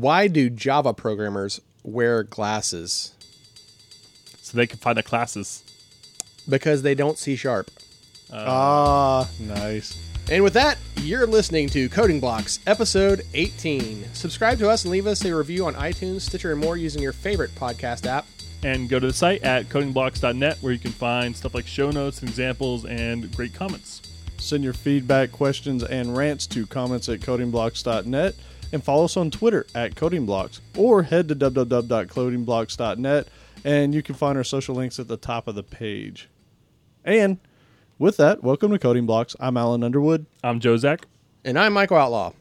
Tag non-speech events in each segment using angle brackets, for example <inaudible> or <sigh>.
Why do Java programmers wear glasses? So they can find the classes. Because they don't see sharp. Ah, nice. And with that, you're listening to Coding Blocks, episode 18. Subscribe to us and leave us a review on iTunes, Stitcher, and more using your favorite podcast app. And go to the site at codingblocks.net where you can find stuff like show notes, examples, and great comments. Send your feedback, questions, and rants to comments at codingblocks.net and follow us on Twitter at codingblocks or head to www.codingblocks.net and you can find our social links at the top of the page. And with that, welcome to Coding Blocks. I'm Alan Underwood. I'm Joe Zack, And I'm Michael Outlaw.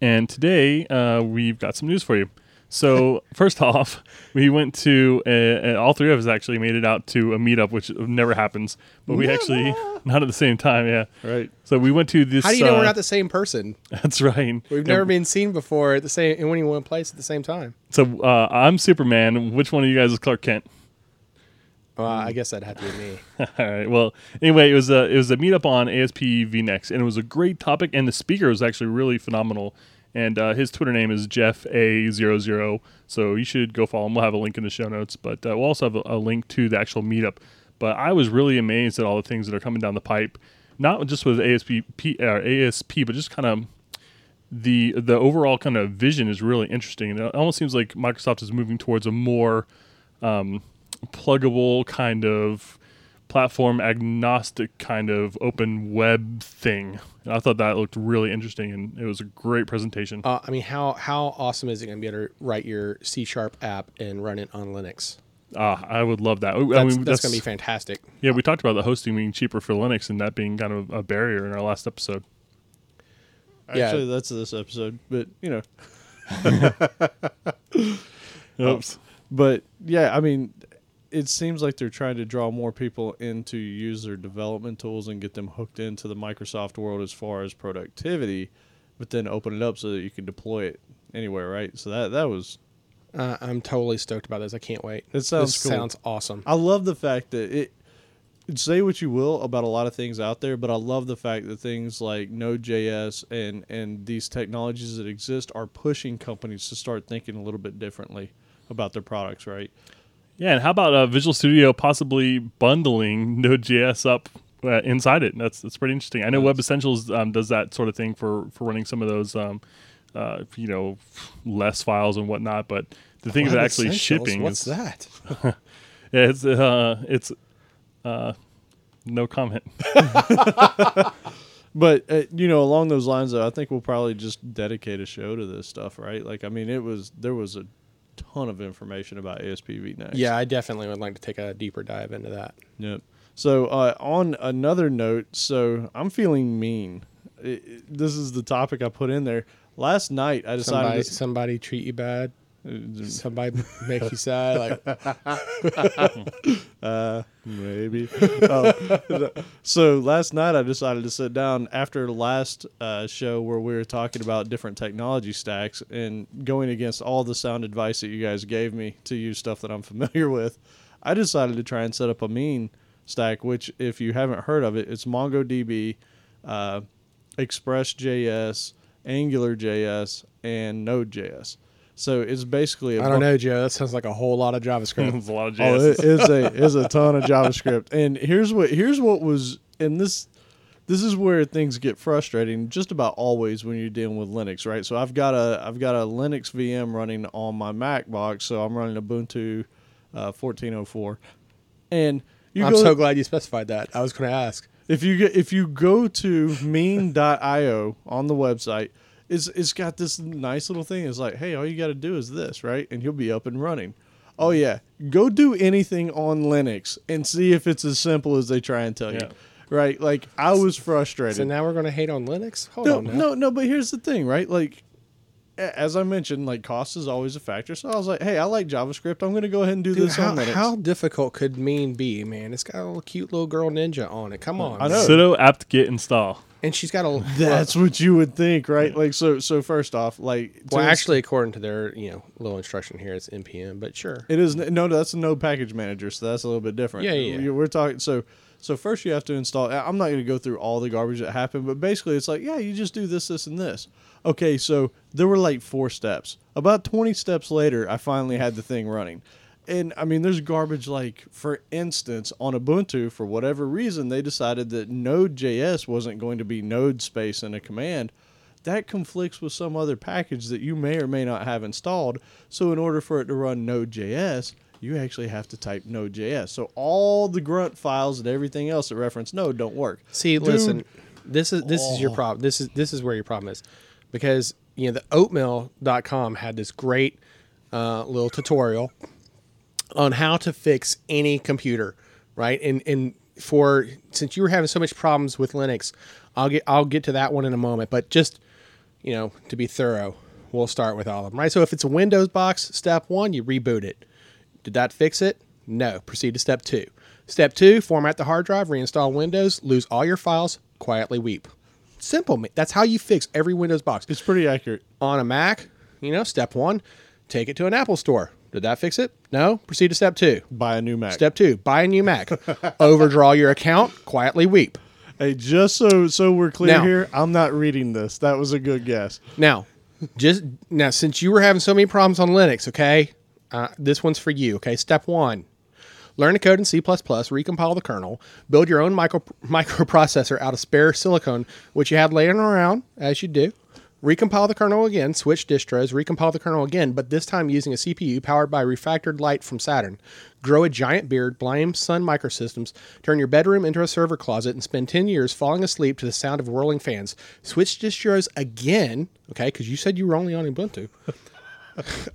and today uh, we've got some news for you. So, first off, <laughs> we went to, uh, uh, all three of us actually made it out to a meetup, which never happens, but we actually, <laughs> not at the same time, yeah. Right. So, we went to this. How do you know uh, we're not the same person? <laughs> That's right. We've Yeah, never been seen before at the same in any one place at the same time. So, uh, I'm Superman. Which one of you guys is Clark Kent? Well, I guess that'd have to be me. All right. Well, anyway, it was a it was a meetup on ASP VNext, and it was a great topic, and the speaker was actually really phenomenal. And uh, his Twitter name is Jeff A 0 so you should go follow him. We'll have a link in the show notes, but uh, we'll also have a, a link to the actual meetup. But I was really amazed at all the things that are coming down the pipe, not just with ASP ASP, but just kind of the the overall kind of vision is really interesting. And it almost seems like Microsoft is moving towards a more um, pluggable kind of platform agnostic kind of open web thing. And I thought that looked really interesting, and it was a great presentation. Uh, I mean, how how awesome is it going to be able to write your C sharp app and run it on Linux? Ah, I would love that. I That's, mean, that's, going to be fantastic. Yeah, we talked about the hosting being cheaper for Linux and that being kind of a barrier in our last episode. Yeah. Actually, that's this episode, but you know. <laughs> <laughs> Oops. But yeah, I mean, it seems like they're trying to draw more people in to use their development tools and get them hooked into the Microsoft world as far as productivity, but then open it up so that you can deploy it anywhere, right? So that that was Uh, I'm totally stoked about this. I can't wait. It sounds this cool. sounds awesome. I love the fact that it say what you will about a lot of things out there, but I love the fact that things like Node.js and and these technologies that exist are pushing companies to start thinking a little bit differently about their products, right? Yeah, and how about uh, Visual Studio possibly bundling Node.js up uh, inside it? That's that's pretty interesting. I know Web Essentials um, does that sort of thing for for running some of those, um, uh, you know, less files and whatnot. But the thing of actually Essentials? shipping What's is that? <laughs> yeah, it's uh, it's uh, no comment. <laughs> But uh, you know, along those lines, though, I think we'll probably just dedicate a show to this stuff, right? Like, I mean, it was there was a ton of information about ASPV next. Yeah, I definitely would like to take a deeper dive into that. Yep. So uh, on another note, so I'm feeling mean. I- I- this is the topic I put in there. Last night, I decided. Somebody, to, somebody treat you bad. Somebody make you sad. Like <laughs> Uh, maybe. Oh, so last night I decided to sit down after the last uh, show where we were talking about different technology stacks and going against all the sound advice that you guys gave me to use stuff that I'm familiar with. I decided to try and set up a mean stack, which if you haven't heard of it, it's MongoDB, uh, ExpressJS, AngularJS, and Node.js. So it's basically a I don't bu- know, Joe. That sounds like a whole lot of JavaScript. <laughs> There's a lot of Oh, JS. it is a <laughs> is a ton of JavaScript. And here's what here's what was and this this is where things get frustrating just about always when you're dealing with Linux, right? So I've got a I've got a Linux VM running on my Mac box, so I'm running Ubuntu uh, 1404. And you I'm go so glad you specified that. I was going to ask. if you get if you go to mean.io on the website, it's it's got this nice little thing. It's like, hey, all you got to do is this, right? And you'll be up and running. Oh yeah, go do anything on Linux and see if it's as simple as they try and tell Yeah. you. Right? Like I was frustrated. So now we're going to hate on Linux? Hold no, on now. no, no. But here's the thing, right? Like, as I mentioned, like cost is always a factor. So I was like, hey, I like JavaScript. I'm going to go ahead and do Dude, this how, on Linux. how difficult could mean be, man? It's got a little cute little girl ninja on it. Come on. I know. sudo apt get install. and she's got a <laughs> That's uh, what you would think, right? Like so. So first off, like well, to- actually, according to their you know little instruction here, it's npm. But sure, It is no, that's a node package manager, so that's a little bit different. Yeah, yeah, yeah. We're talking so so first you have to install. I'm not going to go through all the garbage that happened, but basically it's like yeah, you just do this, this, and this. Okay, so there were like four steps. About 20 steps later, I finally had the thing running. And I mean, there's garbage like, for instance, on Ubuntu, for whatever reason, they decided that Node.js wasn't going to be node space in a command that conflicts with some other package that you may or may not have installed. So in order for it to run Node.js, you actually have to type Node.js. So all the grunt files and everything else that reference Node don't work. See, Dude, listen, this is this is your Oh. problem. This is this is where your problem is, because you know the oatmeal.com had this great uh, little tutorial on how to fix any computer, right? And and for since you were having so much problems with Linux, I'll get I'll get to that one in a moment. But just you know to be thorough, we'll start with all of them, right? So if it's a Windows box, step one, you reboot it. Did that fix it? No. Proceed to step two. Step two, format the hard drive, reinstall Windows, lose all your files, quietly weep. Simple. That's how you fix every Windows box. It's pretty accurate. On a Mac, you know, step one, take it to an Apple store. Did that fix it? No. Proceed to step two. Buy a new Mac. Step two, buy a new Mac. <laughs> Overdraw your account, quietly weep. Hey, just so so we're clear Now- here, I'm not reading this. That was a good guess. Now, just now, since you were having so many problems on Linux, okay, uh, this one's for you. Okay, step one: learn to code in C++, recompile the kernel, build your own micro <laughs> microprocessor out of spare silicon, which you had laying around as you do. Recompile the kernel again, switch distros, recompile the kernel again, but this time using a CPU powered by refactored light from Saturn. Grow a giant beard, blame Sun Microsystems, turn your bedroom into a server closet, and spend 10 years falling asleep to the sound of whirling fans. Switch distros again, okay, because you said you were only on Ubuntu. <laughs>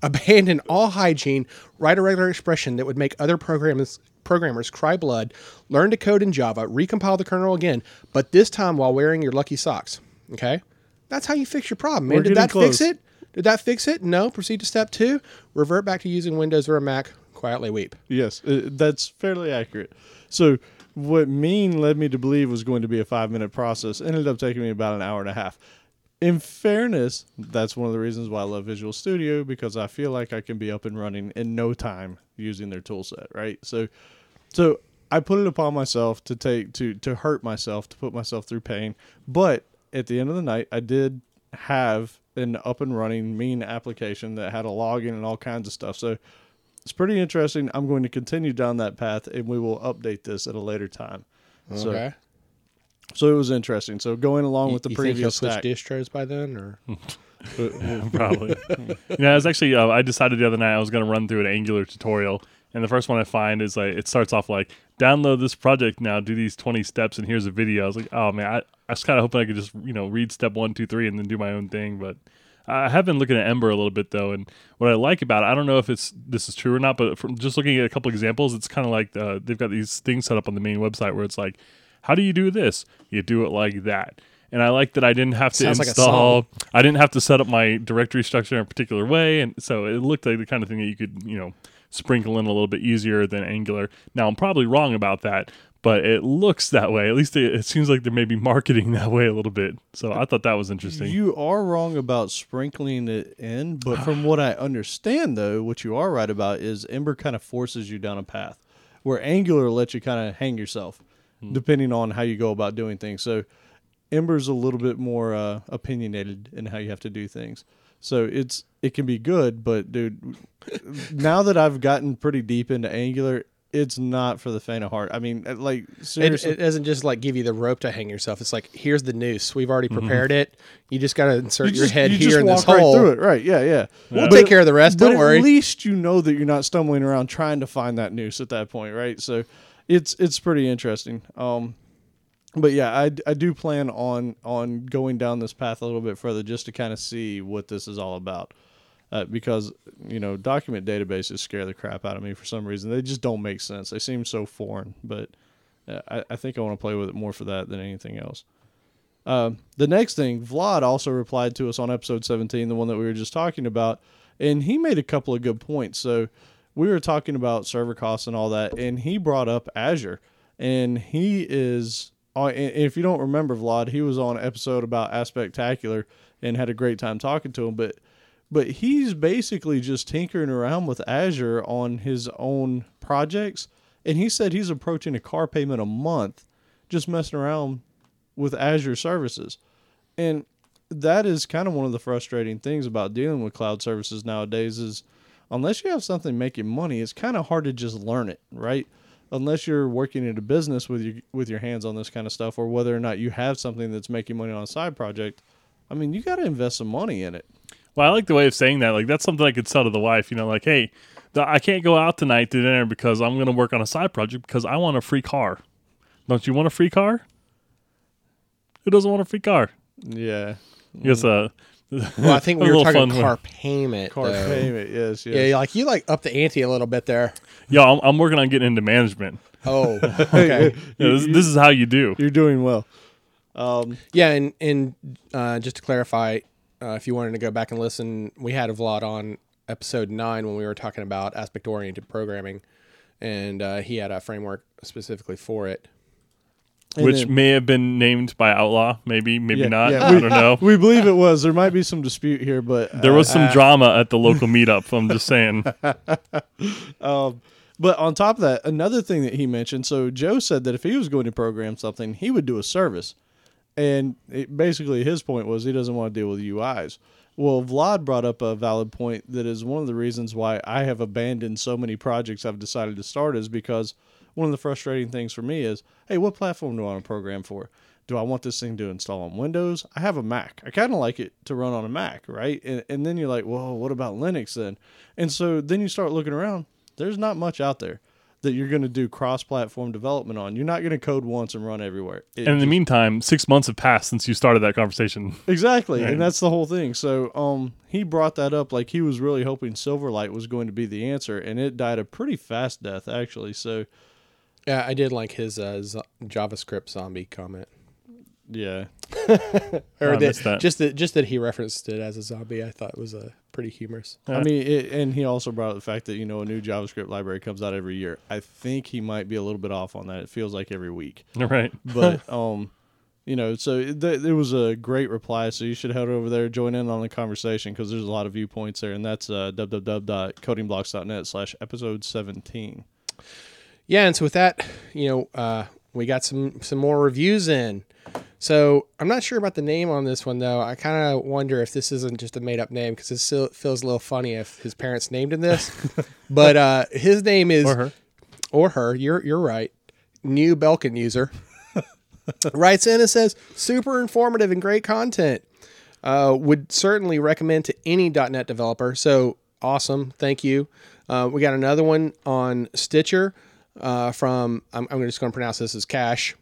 Abandon all hygiene, write a regular expression that would make other programmers programmers cry blood, learn to code in Java, recompile the kernel again, but this time while wearing your lucky socks. Okay? That's how you fix your problem, man. Did that close. fix it? Did that fix it? No. Proceed to step two. Revert back to using Windows or a Mac. Quietly weep. Yes, uh, that's fairly accurate. So what mean led me to believe was going to be a five minute process ended up taking me about an hour and a half. In fairness, that's one of the reasons why I love Visual Studio because I feel like I can be up and running in no time using their tool set, right? So so I put it upon myself to take to to hurt myself, to put myself through pain. But at the end of the night, I did have an up and running mean application that had a login and all kinds of stuff. So it's pretty interesting. I'm going to continue down that path and we will update this at a later time. Okay. so it was interesting. So going along with the you think he'll previous switch stack, distros by then, or <laughs> <laughs> Probably. yeah, I was actually. Uh, I decided the other night I was going to run through an Angular tutorial, and the first one I find is like it starts off like download this project now, do these twenty steps, and here's a video. I was like, oh man, I, I was kind of hoping I could just you know read step one, two, three, and then do my own thing, but. I have been looking at Ember a little bit though, and what I like about it, I don't know if it's this is true or not, but from just looking at a couple examples, it's kind of like uh, they've got these things set up on the main website where it's like, how do you do this? You do it like that, and I like that I didn't have to Sounds like install. I didn't have to set up my directory structure in a particular way, and so it looked like the kind of thing that you could, you know, sprinkle in a little bit easier than Angular. Now I'm probably wrong about that, but it looks that way. At least it, it seems like they're maybe marketing <laughs> that way a little bit. So I thought that was interesting. You are wrong about sprinkling it in, but from what I understand, though, what you are right about is Ember kind of forces you down a path, where Angular lets you kind of hang yourself, depending on how you go about doing things. So Ember's a little bit more uh, opinionated in how you have to do things. So it's it can be good, but dude, <laughs> now that I've gotten pretty deep into Angular, it's not for the faint of heart. I mean, uh, like it, seriously, it doesn't just like give you the rope to hang yourself. It's like here's the noose. We've already Mm-hmm. prepared it. You just got to insert you your just- head you here just in this right hole. through it, right? Yeah, yeah. We'll But take care of the rest. Don't worry. At least you know that you're not stumbling around trying to find that noose at that point, right? So it's it's pretty interesting. Um, but yeah, I, I do plan on on going down this path a little bit further just to kind of see what this is all about. Uh, because you know document databases scare the crap out of me for some reason. They just don't make sense. They seem so foreign. But uh, I, I think I want to play with it more for that than anything else. Uh, the next thing, Vlad also replied to us on episode 17, the one that we were just talking about, and he made a couple of good points. So we were talking about server costs and all that, and he brought up Azure, and he is uh, if you don't remember Vlad, he was on an episode about Aspectacular and had a great time talking to him. But but he's basically just tinkering around with Azure on his own projects, and he said he's approaching a car payment a month just messing around with Azure services, and that is kind of one of the frustrating things about dealing with cloud services nowadays is unless you have something making money, it's kind of hard to just learn it, right? Unless you're working in a business with your with your hands on this kind of stuff, or whether or not you have something that's making money on a side project, I mean, you got to invest some money in it. Well, I like the way of saying that. Like that's something I could sell to the wife. You know, like, hey, the, I can't go out tonight to dinner because I'm going to work on a side project because I want a free car. Don't you want a free car? Who doesn't want a free car? Yeah, Yes, uh, Well, I think <laughs> we were talking fun car one. payment. car though. payment. Yes, yes. Yeah, like you like up the ante a little bit there. Yo, I'm, I'm working on getting into management. Oh, <laughs> okay. Yeah, this, this is how you do. You're doing well. Um, yeah, and and uh, just to clarify, uh, if you wanted to go back and listen, we had a Vlad on episode nine when we were talking about aspect oriented programming, and uh, he had a framework specifically for it. And Which then- may have been named by Outlaw, maybe, maybe Yeah, not. yeah, I we- don't know. we believe it was. There might be some dispute here, but There uh, was some drama at the local meetup. I'm just saying. <laughs> Um, but on top of that, another thing that he mentioned. So Joe said that if he was going to program something, he would do a service, and it, basically his point was he doesn't want to deal with UIs. Well, Vlad brought up a valid point that is one of the reasons why I have abandoned so many projects I've decided to start is because one of the frustrating things for me is, hey, what platform do I want to program for? Do I want this thing to install on Windows? I have a Mac. I kind of like it to run on a Mac, right? And, and then you're like, well, what about Linux then? And so then you start looking around. There's not much out there that you're going to do cross-platform development on. You're not going to code once and run everywhere. It And in the meantime, six months have passed since you started that conversation. Exactly, Right. and that's the whole thing. So, um, he brought that up like he was really hoping Silverlight was going to be the answer, and it died a pretty fast death, actually. So, Yeah, I did like his uh, zo- JavaScript zombie comment, yeah, <laughs> or I that, missed that. just that just that he referenced it as a zombie. I thought was uh, pretty humorous. I mean, it, and he also brought up the fact that you know a new JavaScript library comes out every year. I think he might be a little bit off on that. It feels like every week, <laughs> Right. but <laughs> um, you know, so th- it was a great reply. So you should head over there, join in on the conversation because there's a lot of viewpoints there, and that's uh, www.codingblocks.net slash episode seventeen. Yeah, and so with that, you know, uh, we got some some more reviews in. So I'm not sure about the name on this one though. I kind of wonder if this isn't just a made up name because it still feels a little funny if his parents named him this. <laughs> but uh, his name is Or her. or her. You're you're right. New Belkin user <laughs> writes in and says super informative and great content. Uh, would certainly recommend to any .NET developer. So awesome, thank you. Uh, we got another one on Stitcher uh, from I'm, I'm just going to pronounce this as Cash.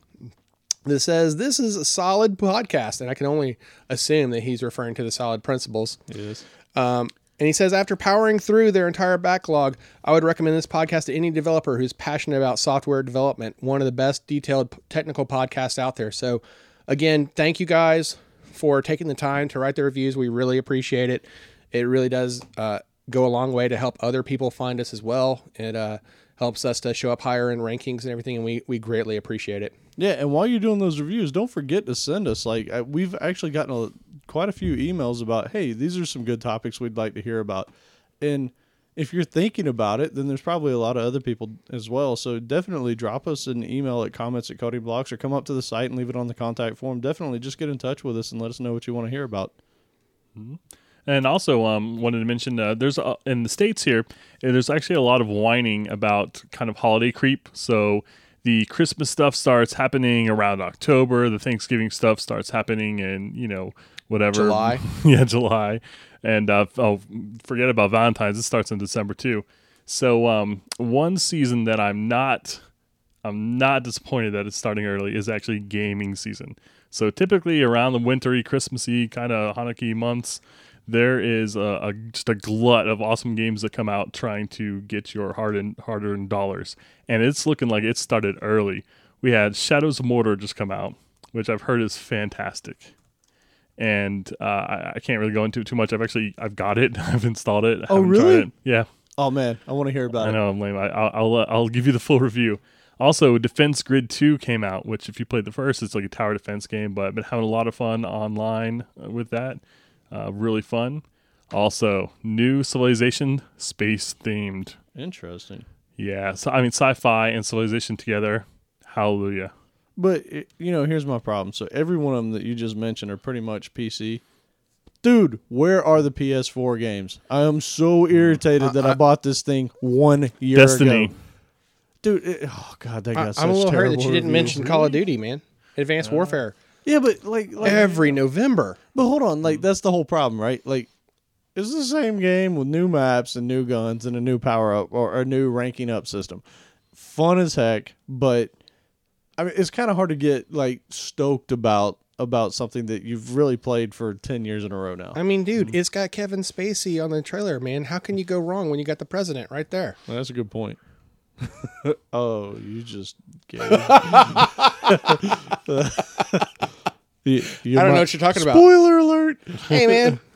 That says this is a solid podcast, and I can only assume that he's referring to the solid principles. Yes. Um, and he says, after powering through their entire backlog, I would recommend this podcast to any developer who's passionate about software development. One of the best detailed technical podcasts out there. So, again, thank you guys for taking the time to write the reviews. We really appreciate it. It really does uh, go a long way to help other people find us as well. It uh, helps us to show up higher in rankings and everything, and we, we greatly appreciate it. Yeah, and while you're doing those reviews, don't forget to send us. Like we've actually gotten a, quite a few emails about, hey, these are some good topics we'd like to hear about. And if you're thinking about it, then there's probably a lot of other people as well. So definitely drop us an email at comments at Coding Blocks or come up to the site and leave it on the contact form. Definitely just get in touch with us and let us know what you want to hear about. Mm-hmm. And also, um, wanted to mention uh, there's uh, in the states here, uh, there's actually a lot of whining about kind of holiday creep. So the Christmas stuff starts happening around October. The Thanksgiving stuff starts happening in you know whatever July. <laughs> yeah, July. And uh, oh, forget about Valentine's. It starts in December too. So um, one season that I'm not I'm not disappointed that it's starting early is actually gaming season. So typically around the wintry, Christmassy kind of Hanukkah months, there is a, a just a glut of awesome games that come out trying to get your hard and hard earned dollars, and it's looking like it started early. We had Shadows of Mordor just come out, which I've heard is fantastic, and uh, I, I can't really go into it too much. I've actually I've got it, <laughs> I've installed it. Oh, really? it. Yeah, Oh man, I want to hear about I it. I know I'm lame. I, I'll I'll, uh, I'll give you the full <laughs> review. Also, Defense Grid 2 came out, which, if you played the first, it's like a tower defense game, but I've been having a lot of fun online uh, with that. Uh, really fun. Also, new Civilization space themed. Interesting. Yeah, so I mean, sci fi and Civilization together. Hallelujah. But it, you know, here's my problem. So every one of them that you just mentioned are pretty much PC. Dude, where are the PS4 games? I am so irritated that I, bought this thing one year Destiny. ago. Dude, it, oh god, that got I, got I'm a such little hurt terrible that you didn't reviews. mention Call of Duty, man. Advanced Warfare Yeah, but like, like every November. But hold on, like that's the whole problem, right? Like it's the same game with new maps and new guns and a new power up or a new ranking up system. Fun as heck, but I mean it's kind of hard to get like stoked about about something that you've really played for 10 years in a row now. I mean, dude, mm-hmm. it's got Kevin Spacey on the trailer, man. How can you go wrong when you got the president right there? Well, that's a good point. <laughs> oh, you just gave. <laughs> <laughs> You- you're I don't know what you're talking about. Spoiler alert. <laughs> Hey, man. <laughs>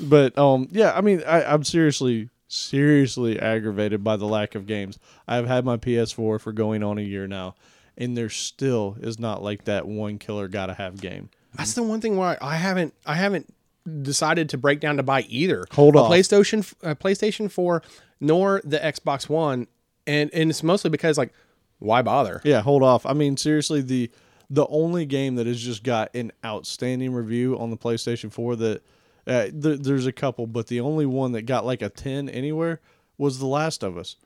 But um, yeah, I mean, I, I'm seriously, seriously aggravated by the lack of games. I've had my PS4 for going on a year now, and there still is not like that one killer gotta have game. That's the one thing why I haven't I haven't decided to break down to buy either. Hold off. PlayStation a PlayStation 4 nor the Xbox One and and it's mostly because like why bother? Yeah, hold off. I mean, seriously, the the only game that has just got an outstanding review on the PlayStation 4 that uh, th- there's a couple, but the only one that got like a 10 anywhere was The Last of Us.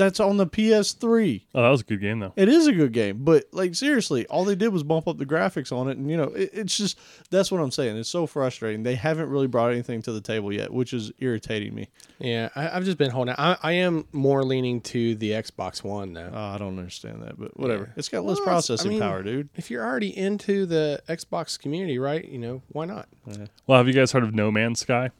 That's on the PS3. Oh, that was a good game, though. It is a good game, but like seriously, all they did was bump up the graphics on it, and you know, it, it's just that's what I'm saying. It's so frustrating. They haven't really brought anything to the table yet, which is irritating me. Yeah, I, I've just been holding. I, I am more leaning to the Xbox One now. Oh, I don't understand that, but whatever. Yeah. It's got less Well, it's- I processing mean- power, dude. If you're already into the Xbox community, right? You know why not? Well, have you guys heard of No Man's Sky?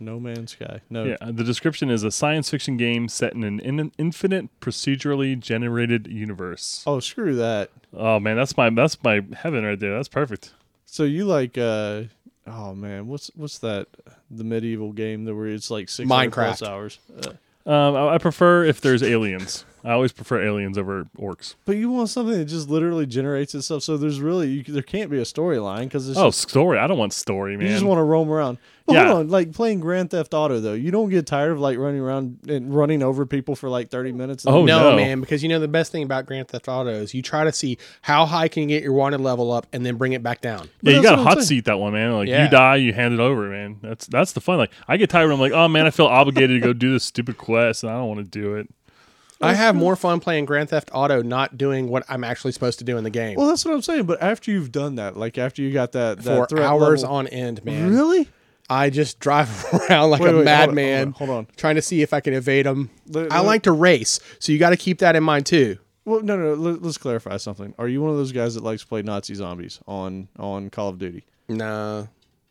No Man's Sky. No. Yeah, the description is a science fiction game set in an in- infinite procedurally generated universe. Oh, screw that. Oh man, that's my that's my heaven right there. That's perfect. So you like uh oh man, what's what's that the medieval game that where it's like six plus hours? Uh, Um, I, I prefer if there's aliens. I always prefer aliens over orcs. but you want something that just literally generates itself. So there's really you, there can't be a storyline because it's Oh, just, story. I don't want story, man. you just want to roam around. But Yeah. hold on, like playing Grand Theft Auto though, you don't get tired of like running around and running over people for like thirty minutes. Oh, no, no. man, because you know the best thing about Grand Theft Auto is you try to see how high can you get your wanted level up and then bring it back down. yeah, you got a hot saying. seat that one, man. Like Yeah. you die, you hand it over, man. That's that's the fun. Like I get tired. when I'm like, oh man, I feel obligated to go do this stupid quest, and I don't want to do it. I have more fun playing Grand Theft Auto not doing what I'm actually supposed to do in the game Well, that's what I'm saying. But after you've done that, like after you got that, that for threat hours level- on end, man. really? I just drive <laughs> around like Wait, a wait, hold on, madman, hold on, hold on. trying to see if I can evade them. Let- I let- like to race, so you got to keep that in mind too. Well, no, no. Let, let's clarify something. Are you one of those guys that likes to play Nazi zombies on on Call of Duty? No,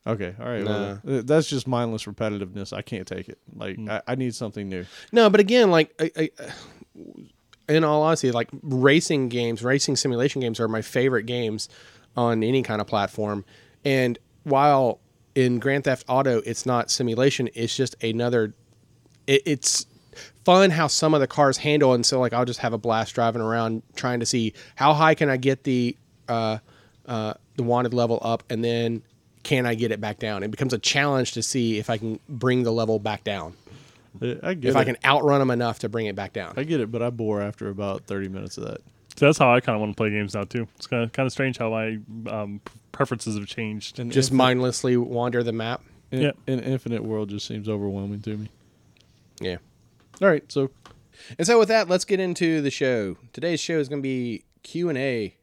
Okay, all right. well, that's just mindless repetitiveness. I can't take it. Like mm. I, I need something new. no, but again, like I, I, in all honesty, like racing games, racing simulation games are my favorite games on any kind of platform. And while in Grand Theft Auto, it's not simulation; it's just another. It, it's fun how some of the cars handle, and so like I'll just have a blast driving around trying to see how high can I get the uh, uh, the wanted level up, and then can I get it back down? It becomes a challenge to see if I can bring the level back down. I get If it. I can outrun them enough to bring it back down. I get it, but I bore after about thirty minutes of that. So that's how I kind of want to play games now too. It's kind of kind of strange how my um, preferences have changed. And Just infinite, mindlessly wander the map. in, Yeah. an infinite world just seems overwhelming to me. Yeah. All right, so And so with that, let's get into the show. Today's show is going to be Q and A.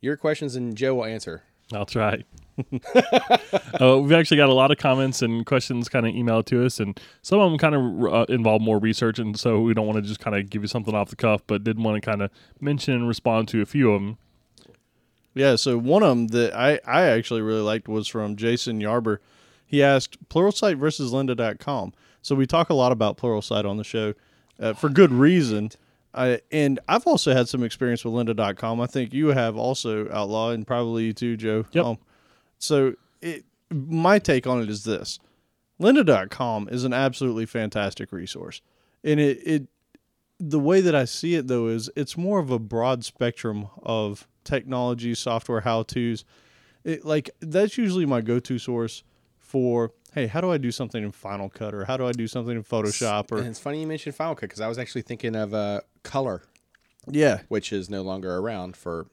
Your questions and Joe will answer. I'll try. <laughs> uh, we've actually got a lot of comments and questions kind of emailed to us, and some of them kind of uh, involve more research, and so we don't want to just kind of give you something off the cuff, but did want to kind of mention and respond to a few of them. yeah, so one of them that I I actually really liked was from Jason Yarber. He asked Pluralsight versus Lynda.com. So we talk a lot about Pluralsight on the show uh, for good reason. I, and I've also had some experience with Lynda.com. I think you have also, Outlaw, and probably you too, Joe. Yep. Um, so it, my take on it is this Lynda.com is an absolutely fantastic resource. And it, it the way that I see it though is it's more of a broad spectrum of technology, software how tos. It, like that's usually my go to source for hey, how do I do something in Final Cut or how do I do something in Photoshop or And it's funny you mentioned Final Cut because I was actually thinking of uh, Color, yeah, which is no longer around for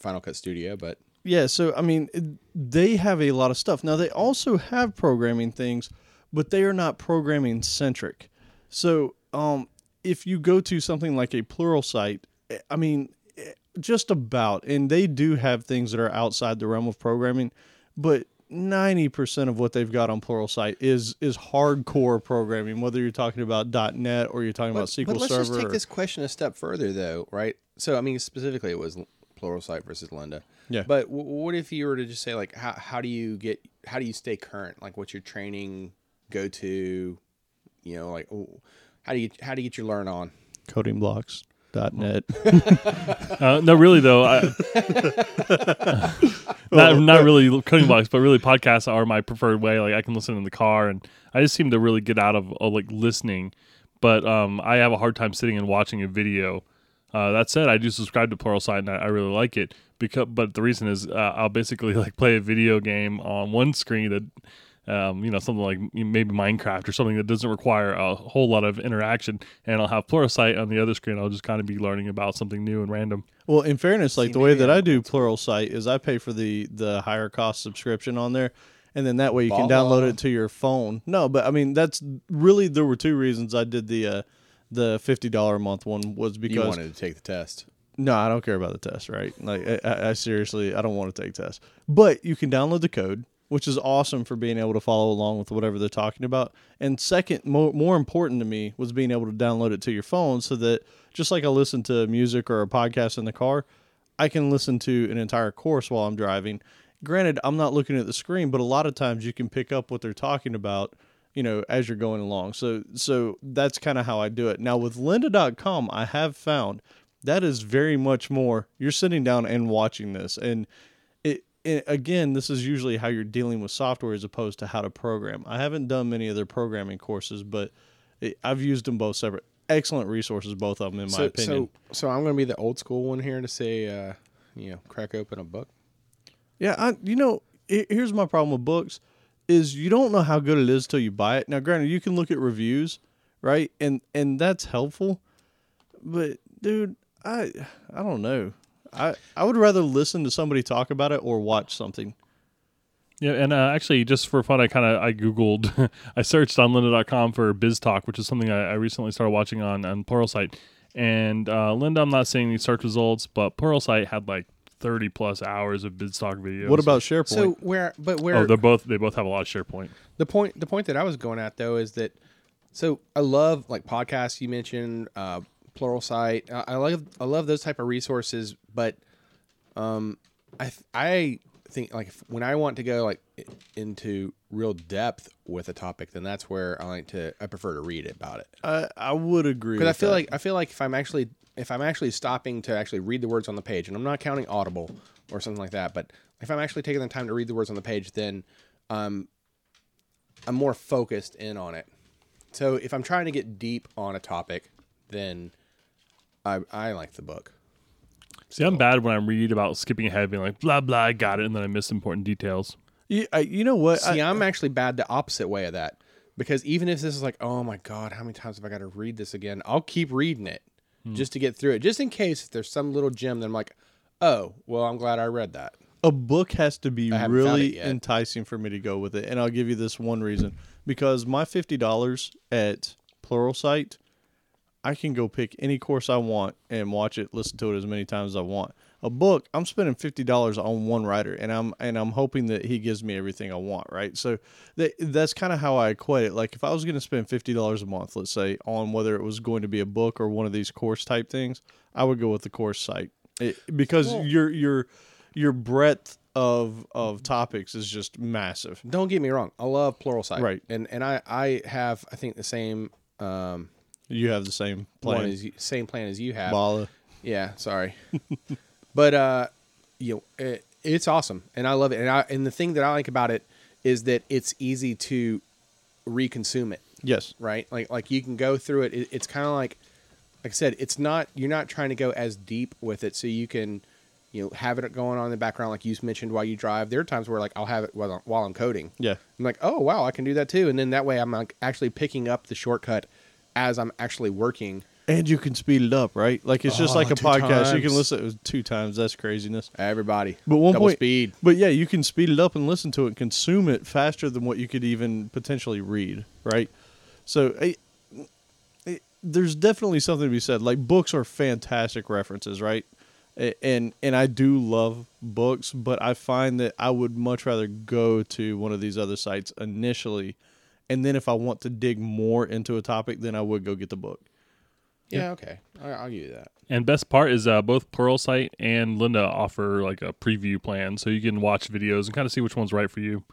Final Cut Studio, but Yeah, so I mean, they have a lot of stuff. Now they also have programming things, but they are not programming centric. So, um, if you go to something like a Pluralsight, eh, I mean, eh, just about, and they do have things that are outside the realm of programming, but ninety percent of what they've got on Pluralsight is is hardcore programming. Whether you're talking about .NET or you're talking about SQL but let's Server, just take this question a step further, though, right? So, I mean, specifically, it was Pluralsight versus Lynda. Yeah. But w- what if you were to just say, like, how, how do you get, how do you stay current? Like, what's your training go to? You know, like, oh, how do you, how do you get your learn on? codingblocks.net. <laughs> <laughs> Uh, no, really though. I, <laughs> not not really coding blocks, but really podcasts are my preferred way. Like I can listen in the car, and I just seem to really get out of uh, like listening. But um, I have a hard time sitting and watching a video. Uh, that said, I do subscribe to Pluralsight, and I, I really like it. Because, but the reason is, uh, I'll basically <laughs> like play a video game on one screen that. Um, you know, something like maybe Minecraft or something that doesn't require a whole lot of interaction, and I'll have Pluralsight on the other screen. I'll just kind of be learning about something new and random. Well, in fairness, like the way that I'm do Pluralsight is I pay for the the higher cost subscription on there, and then that way you can download it to your phone. No, but I mean that's really there were two reasons I did the uh, the fifty dollar a month one was because You wanted to take the test. no, I don't care about the test. Right? Like I, I, seriously I don't want to take tests, but you can download the code. Which is awesome for being able to follow along with whatever they're talking about. And second, more more important to me was being able to download it to your phone so that just like I listen to music or a podcast in the car, I can listen to an entire course while I'm driving. Granted, I'm not looking at the screen, but a lot of times you can pick up what they're talking about, you know, as you're going along. So so that's kind of how I do it. Now with lynda.com, I have found that is very much more you're sitting down and watching this and it, it again, this is usually how you're dealing with software as opposed to how to program. I haven't done many of their programming courses, but it, I've used them both separate. Excellent resources, both of them, in my so, opinion. So, so I'm going to be the old school one here to say, uh, you know, crack open a book. Yeah, I, you know, he- here's my problem with books is you don't know how good it is till you buy it. Now, granted, you can look at reviews, right, and and that's helpful, but dude, I I don't know. I I would rather listen to somebody talk about it or watch something. Yeah, and uh, actually, just for fun, I kind of I googled, <laughs> I searched on Lynda.com for BizTalk, which is something I, I recently started watching on on Pluralsight. And uh, Lynda, I'm not seeing these search results, but Pluralsight had like 30 plus hours of BidStock Talk videos. What about SharePoint? So where, but where Oh, they're both they both have a lot of SharePoint. the point the point that I was going at though is that so I love like podcasts you mentioned, uh, Pluralsight. I, I love I love those type of resources, but um, I I think like if, when I want to go like into real depth with a topic, then that's where I like to I prefer to read about it I I would agree because I feel that. like I feel like if I'm actually if I'm actually stopping to actually read the words on the page, and I'm not counting Audible or something like that, but if I'm actually taking the time to read the words on the page, then um, I'm more focused in on it. So if I'm trying to get deep on a topic, then I I like the book. See, I'm bad when I read about skipping ahead, being like blah blah, I got it, and then I miss important details. you, I, you know what? See, I, I'm actually bad the opposite way of that because even if this is like, oh my god, how many times have I got to read this again? I'll keep reading it hmm. just to get through it, just in case if there's some little gem that I'm like, oh, well, I'm glad I read that. a book has to be really enticing for me to go with it, and I'll give you this one reason: because my fifty dollars at Pluralsight, I can go pick any course I want and watch it, listen to it as many times as I want. A book, I'm spending fifty dollars on one writer, and I'm and I'm hoping that he gives me everything I want, right? So that that's kind of how I equate it. Like if I was going to spend fifty dollars a month, let's say, on whether it was going to be a book or one of these course type things, I would go with the course site it, because your your your breadth of of topics is just massive. Don't get me wrong, I love Pluralsight, Right. And and I I have I think the same um You have the same plan plan. as you, same plan as you have. Bala. Yeah, sorry. <laughs> but uh you know, it, it's awesome and I love it. And I and the thing that I like about it is that it's easy to reconsume it, Yes. right? Like like you can go through it. it it's kind of like like I said, it's not you're not trying to go as deep with it, so you can, you know, have it going on in the background, like you mentioned while you drive. There are times where like I'll have it while I'm, while I'm coding. Yeah. I'm like, oh wow, I can do that too, and then that way I'm like actually picking up the shortcut as I'm actually working. And you can speed it up, right? Like it's just Oh, like a two podcast. You times. can listen to it two times. That's craziness. Everybody, But one double point, speed. But yeah, you can speed it up and listen to it, and consume it faster than what you could even potentially read, right? So eh, eh, there's definitely something to be said. Like books are fantastic references, right? A- And and I do love books, but I find that I would much rather go to one of these other sites initially, and then if I want to dig more into a topic, then I would go get the book. Yeah, okay, I, I'll give you that. And best part is uh, both Pluralsight and Lynda offer like a preview plan, so you can watch videos and kind of see which one's right for you.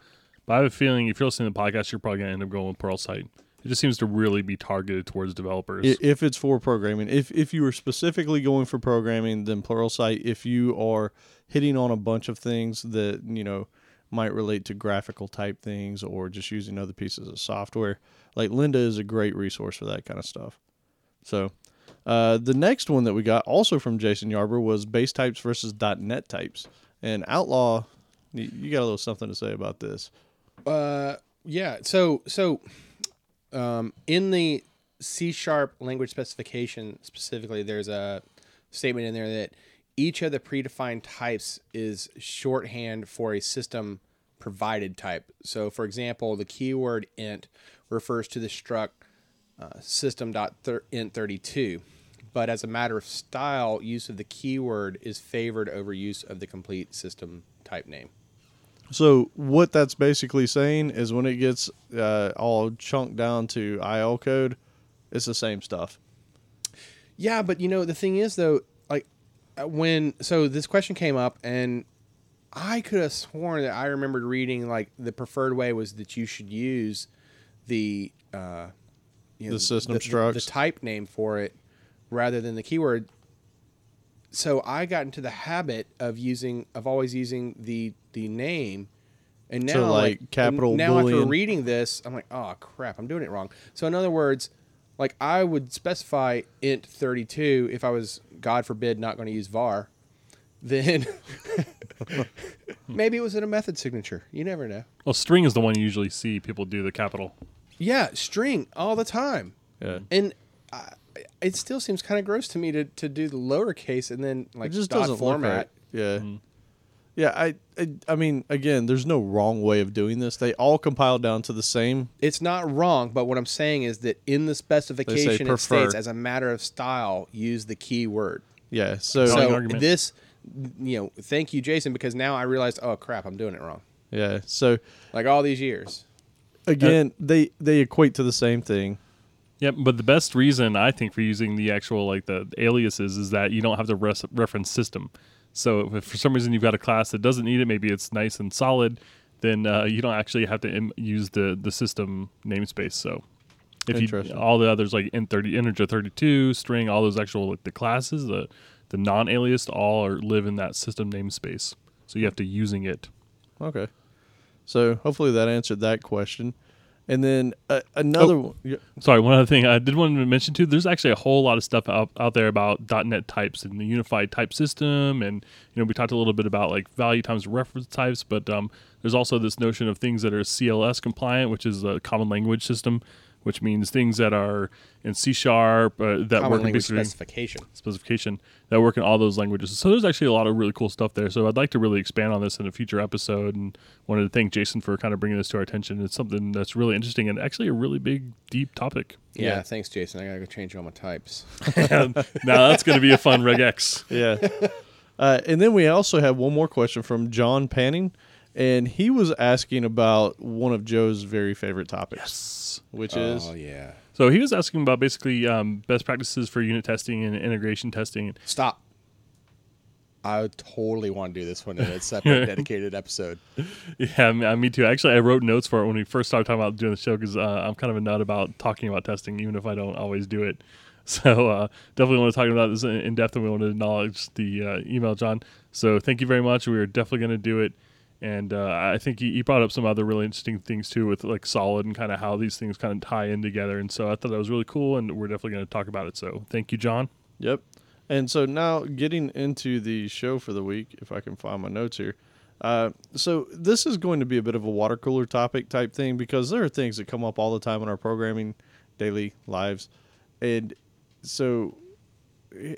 But I have a feeling if you're listening to the podcast, you're probably gonna end up going with Pluralsight. It just seems to really be targeted towards developers. If it's for programming, if if you are specifically going for programming, then Pluralsight. If you are hitting on a bunch of things that you know might relate to graphical type things or just using other pieces of software, like Lynda is a great resource for that kind of stuff. So, uh, the next one that we got also from Jason Yarber was base types versus .NET types. And Outlaw, you, you got a little something to say about this? Uh, yeah. So so, um, in the C sharp language specification specifically, there's a statement in there that each of the predefined types is shorthand for a system provided type. So, for example, the keyword int refers to the struct uh, system.int32. But as a matter of style, use of the keyword is favored over use of the complete system type name. So what that's basically saying is when it gets uh, all chunked down to IL code, it's the same stuff. Yeah, but you know the thing is though, when so this question came up and I could have sworn that I remembered reading like the preferred way was that you should use the uh, you know, The system the, structs. the type name for it rather than the keyword. So I got into the habit of using of always using the the name. And now, So, like, and capital now after reading this, I'm like, oh crap, I'm doing it wrong. So in other words, like I would specify int 32 if I was, God forbid, not going to use var. Then <laughs> maybe it was in a method signature. You never know. well, string is the one you usually see people do the capital. Yeah, string all the time, Yeah. and I, it still seems kind of gross to me to, to do the lowercase and then like it just dot doesn't format. look right. Yeah. Mm-hmm. Yeah, I, I I mean again, there's no wrong way of doing this. They all compile down to the same. It's not wrong, but what I'm saying is that in the specification it prefer. states as a matter of style, use the keyword. Yeah. So, So this, you know, thank you, Jason, because now I realized, oh crap, I'm doing it wrong. yeah. So Like all these years. again, they they equate to the same thing. Yep, but the best reason I think for using the actual like the aliases is that you don't have to res- reference system. So if for some reason you've got a class that doesn't need it, maybe it's nice and solid, then uh, you don't actually have to Im- use the the system namespace. So if you all the others like int thirty integer thirty two string, all those actual like the classes, the the non aliased all are live in that system namespace. So you have to using it. Okay. So hopefully that answered that question. And then uh, another Oh. one. Sorry, one other thing I did want to mention too. There's actually a whole lot of stuff out, out there about .NET types and the unified type system, and you know we talked a little bit about like value times reference types, but um, there's also this notion of things that are CLS compliant, which is a common language system, which means things that are in C sharp uh, that Common work in basically specification. specification that work in all those languages. So there's actually a lot of really cool stuff there. So I'd like to really expand on this in a future episode, and wanted to thank Jason for kind of bringing this to our attention. It's something that's really interesting and actually a really big, deep topic. Yeah, Yeah. thanks, Jason. I gotta go change all my types. <laughs> now that's going to be a fun regex. <laughs> Yeah. uh, and then we also have one more question from John Panning. And he was asking about one of Joe's very favorite topics, which is oh yeah. So he was asking about basically um, best practices for unit testing and integration testing. Stop. I totally want to do this one in a <laughs> separate, dedicated episode. Yeah, me, uh, me too. Actually, I wrote notes for it when we first started talking about doing the show because uh, I'm kind of a nut about talking about testing, even if I don't always do it. <laughs> So uh, definitely want to talk about this in in depth, and we want to acknowledge the uh, email, John. So thank you very much. We are definitely going to do it. And uh, I think he, he brought up some other really interesting things too, with like solid and kind of how these things kind of tie in together. And so I thought that was really cool, and we're definitely going to talk about it. So thank you, John. Yep. And so now getting into the show for the week, if I can find my notes here. Uh, so this is going to be a bit of a water cooler topic type thing because there are things that come up all the time in our programming, daily lives, and so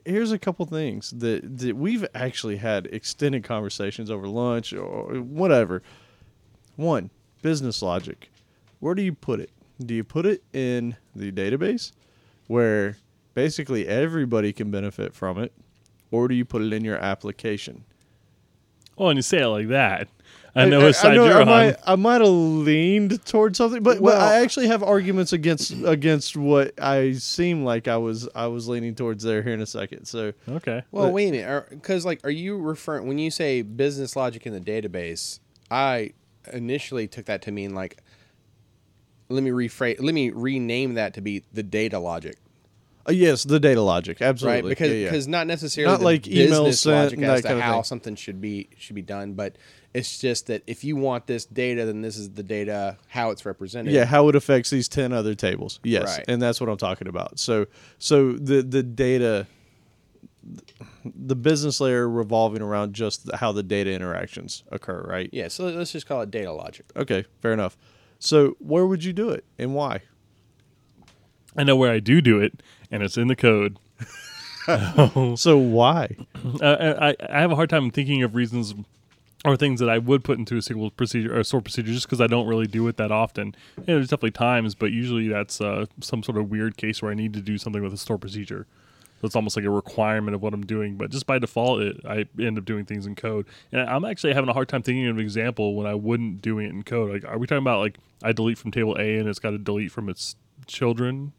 here's a couple things that, that we've actually had extended conversations over lunch or whatever. One, business logic. Where do you put it? Do you put it in the database where basically everybody can benefit from it, or do you put it in your application? Oh, and you say it like that. I know what I, know you're I on. might, I might have leaned towards something, but, but Well- I actually have arguments against against what I seem like I was I was leaning towards there here in a second. So Okay. Well, But- wait a minute, because like, are you referring when you say business logic in the database? I initially took that to mean like, let me rephrase, let me rename that to be the data logic, uh, yes, the data logic, absolutely, right? Because Yeah, yeah. because not necessarily Not the like emails business sent logic as that to kind of how thing. something should be should be done, but it's just that if you want this data, then this is the data how it's represented. yeah, how it affects these ten other tables. Yes, Right. and that's what I'm talking about. So so the the data, the business layer revolving around just how the data interactions occur, right? yeah. So let's just call it data logic. Okay, fair enough. So where would you do it and why? I know where I do do it, and it's in the code. <laughs> So why? <clears throat> uh, I, I have a hard time thinking of reasons or things that I would put into a SQL procedure or a store procedure just because I don't really do it that often. There's definitely times, but usually that's uh, some sort of weird case where I need to do something with a store procedure. So it's almost like a requirement of what I'm doing. But just by default, it, I end up doing things in code. And I'm actually having a hard time thinking of an example when I wouldn't do it in code. Like, are we talking about like I delete from table A and it's got to delete from its children?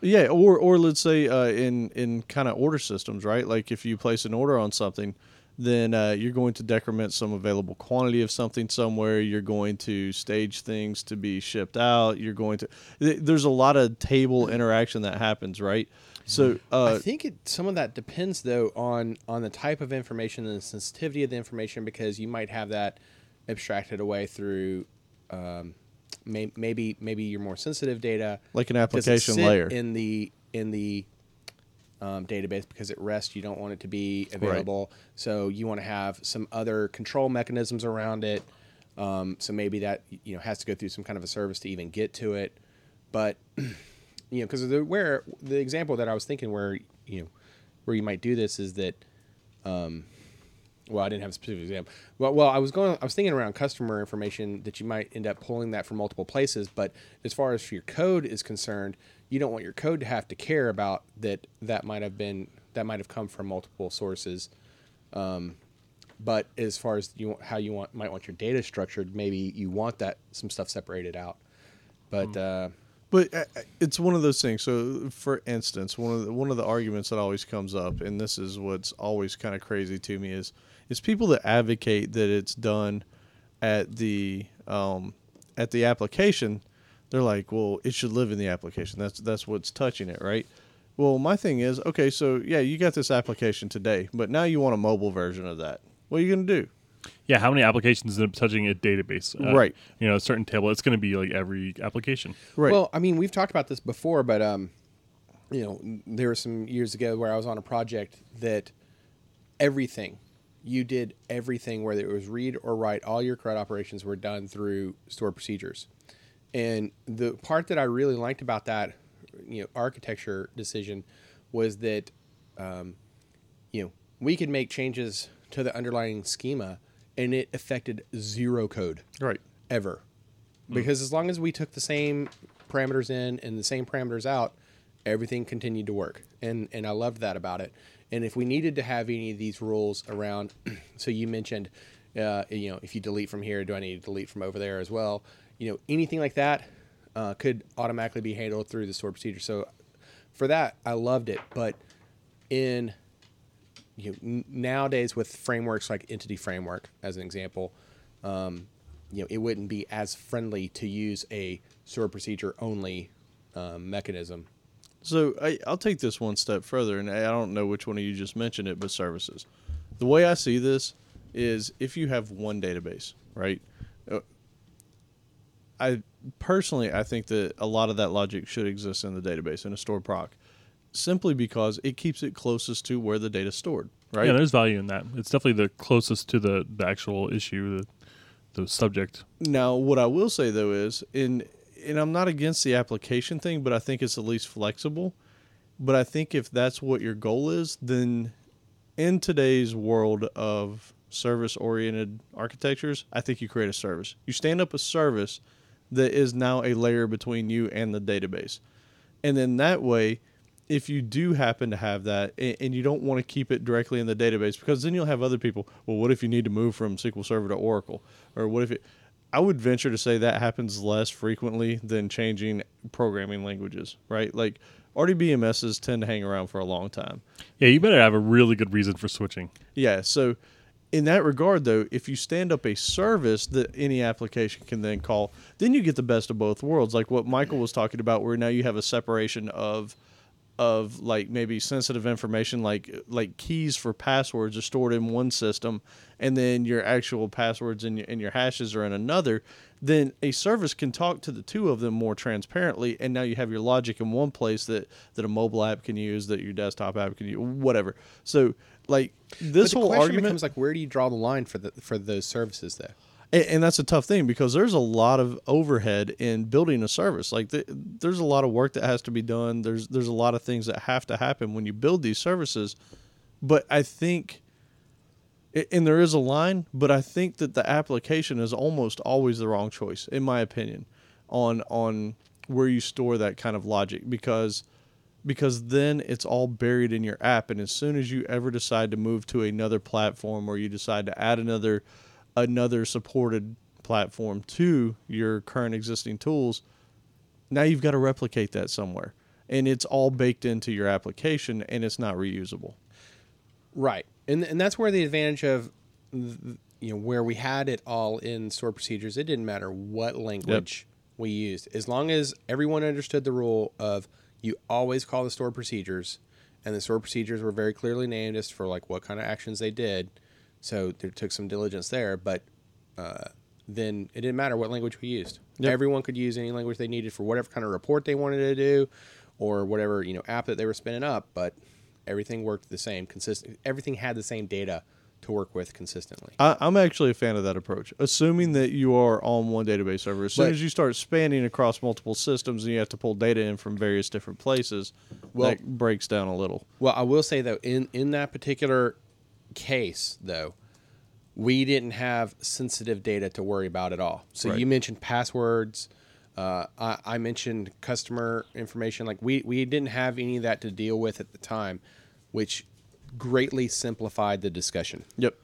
Yeah, or or let's say uh, in in kind of order systems, right? Like if you place an order on something, then uh, you're going to decrement some available quantity of something somewhere. You're going to stage things to be shipped out. You're going to. th- There's a lot of table interaction that happens, right? So uh, I think it, some of that depends though on on the type of information and the sensitivity of the information because you might have that abstracted away through um, may, maybe maybe your more sensitive data like an application layer. in the in the um, database because at rest you don't want it to be available. So you want to have some other control mechanisms around it. Um, so maybe that you know has to go through some kind of a service to even get to it. But <clears throat> you know, because the where the example that I was thinking where you know where you might do this is that um, well, I didn't have a specific example. Well, well, I was going. I was thinking around customer information that you might end up pulling that from multiple places. But as far as your code is concerned, you don't want your code to have to care about that. That might have been that might have come from multiple sources. Um, but as far as you how you want might want your data structured, maybe you want that some stuff separated out. But uh, But uh, it's one of those things. So, for instance, one of the, one of the arguments that always comes up, and this is what's always kind of crazy to me, is is people that advocate that it's done at the um, at the application. They're like, well, it should live in the application. That's that's what's touching it, right? Well, my thing is, okay, so yeah, you got this application today, but now you want a mobile version of that. What are you gonna do? Yeah, how many applications end up touching a database? Uh, Right. You know, a certain table. It's going to be like every application. Right. Well, I mean, we've talked about this before, but um, you know, there were some years ago where I was on a project that everything you did everything whether it was read or write all your CRUD operations were done through stored procedures and the part that i really liked about that you know architecture decision was that um, you know we could make changes to the underlying schema and it affected zero code right. ever. Because as long as we took the same parameters in and the same parameters out everything continued to work. And and i loved that about it. And if we needed to have any of these rules around <clears throat> so you mentioned uh, you know if you delete from here do i need to delete from over there as well you know anything like that uh, could automatically be handled through the store procedure so for that i loved it but in you know, nowadays with frameworks like entity framework as an example um, you know it wouldn't be as friendly to use a store procedure only um, mechanism So I, I'll take this one step further, and I don't know which one of you just mentioned it, but services. The way I see this is if you have one database, right? I personally, I think that a lot of that logic should exist in the database in a stored proc, simply because it keeps it closest to where the data's stored, right? Yeah, there's value in that. It's definitely the closest to the, the actual issue, the the subject. Now, what I will say though is, in and I'm not against the application thing, but I think it's at least flexible. But I think if that's what your goal is, then in today's world of service oriented architectures, I think you create a service. You stand up a service that is now a layer between you and the database. And then that way, if you do happen to have that and, you don't want to keep it directly in the database because then you'll have other people, well, what if you need to move from SQL Server to Oracle? Or what if it, I would venture to say that happens less frequently than changing programming languages, right? Like RDBMSs tend to hang around for a long time. Yeah, you better have a really good reason for switching. Yeah, so in that regard though, if you stand up a service that any application can then call, then you get the best of both worlds. Like what Michael was talking about where now you have a separation of of like maybe sensitive information like like keys for passwords are stored in one system and then your actual passwords and your, and your hashes are in another then a service can talk to the two of them more transparently and now you have your logic in one place that that a mobile app can use that your desktop app can use whatever so like this whole argument becomes like, where do you draw the line for the for those services though? And, and that's a tough thing because there's a lot of overhead in building a service. Like the, there's a lot of work that has to be done. There's there's a lot of things that have to happen when you build these services. But I think, and there is a line, but I think that the application is almost always the wrong choice, in my opinion, on on where you store that kind of logic because because then it's all buried in your app and as soon as you ever decide to move to another platform or you decide to add another another supported platform to your current existing tools, now you've got to replicate that somewhere. And it's all baked into your application and it's not reusable. Right, and and that's where the advantage of you know where we had it all in stored procedures. It didn't matter what language we used, as long as everyone understood the rule of you always call the stored procedures, and the stored procedures were very clearly named as for like what kind of actions they did. So there took some diligence there, but uh, then it didn't matter what language we used. Yep. Everyone could use any language they needed for whatever kind of report they wanted to do, or whatever you know app that they were spinning up. But everything worked the same, consistent. Everything had the same data to work with consistently. I, I'm actually a fan of that approach, assuming that you are on one database server. As soon But- as you start spanning across multiple systems and you have to pull data in from various different places, Well- that breaks down a little. Well, I will say though, in in that particular case, though, we didn't have sensitive data to worry about at all. So Right. you mentioned passwords. Uh, I, I mentioned customer information. Like we we didn't have any of that to deal with at the time, which greatly simplified the discussion. Yep.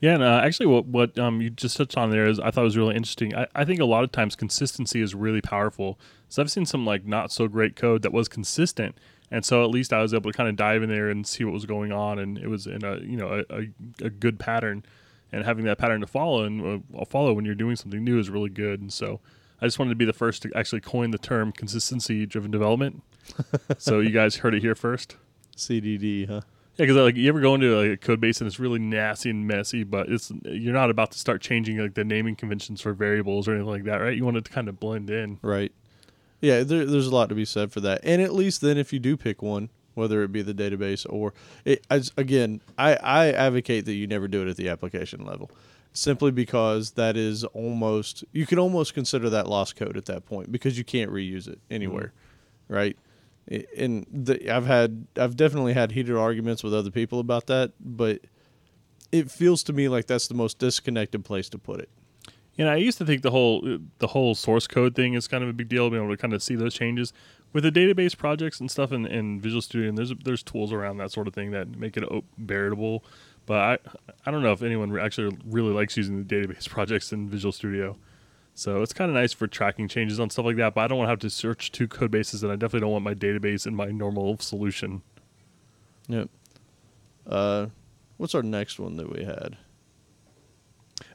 Yeah, and uh, actually, what what um, you just touched on there is I thought was really interesting. I, I think a lot of times consistency is really powerful. So I've seen some like not so great code that was consistent, and so at least I was able to kind of dive in there and see what was going on, and it was in a you know a, a, a good pattern, and having that pattern to follow and uh, follow when you're doing something new is really good. And so I just wanted to be the first to actually coin the term consistency driven development. <laughs> so you guys heard it here first. CDD, huh? Yeah, because like you ever go into like a code base and it's really nasty and messy, but it's you're not about to start changing like the naming conventions for variables or anything like that, right? You want it to kind of blend in. Right. Yeah, there, there's a lot to be said for that. And at least then, if you do pick one, whether it be the database or it, as, again, I, I advocate that you never do it at the application level, simply because that is almost you can almost consider that lost code at that point because you can't reuse it mm-hmm. anywhere, right? And the, I've had I've definitely had heated arguments with other people about that, but it feels to me like that's the most disconnected place to put it. You know, I used to think the whole the whole source code thing is kind of a big deal, being able to kind of see those changes with the database projects and stuff in, in Visual Studio. And there's there's tools around that sort of thing that make it veritable. But I I don't know if anyone actually really likes using the database <laughs> projects in Visual Studio. So it's kind of nice for tracking changes on stuff like that. But I don't want to have to search two code bases, and I definitely don't want my database in my normal solution. Yep. Uh, what's our next one that we had?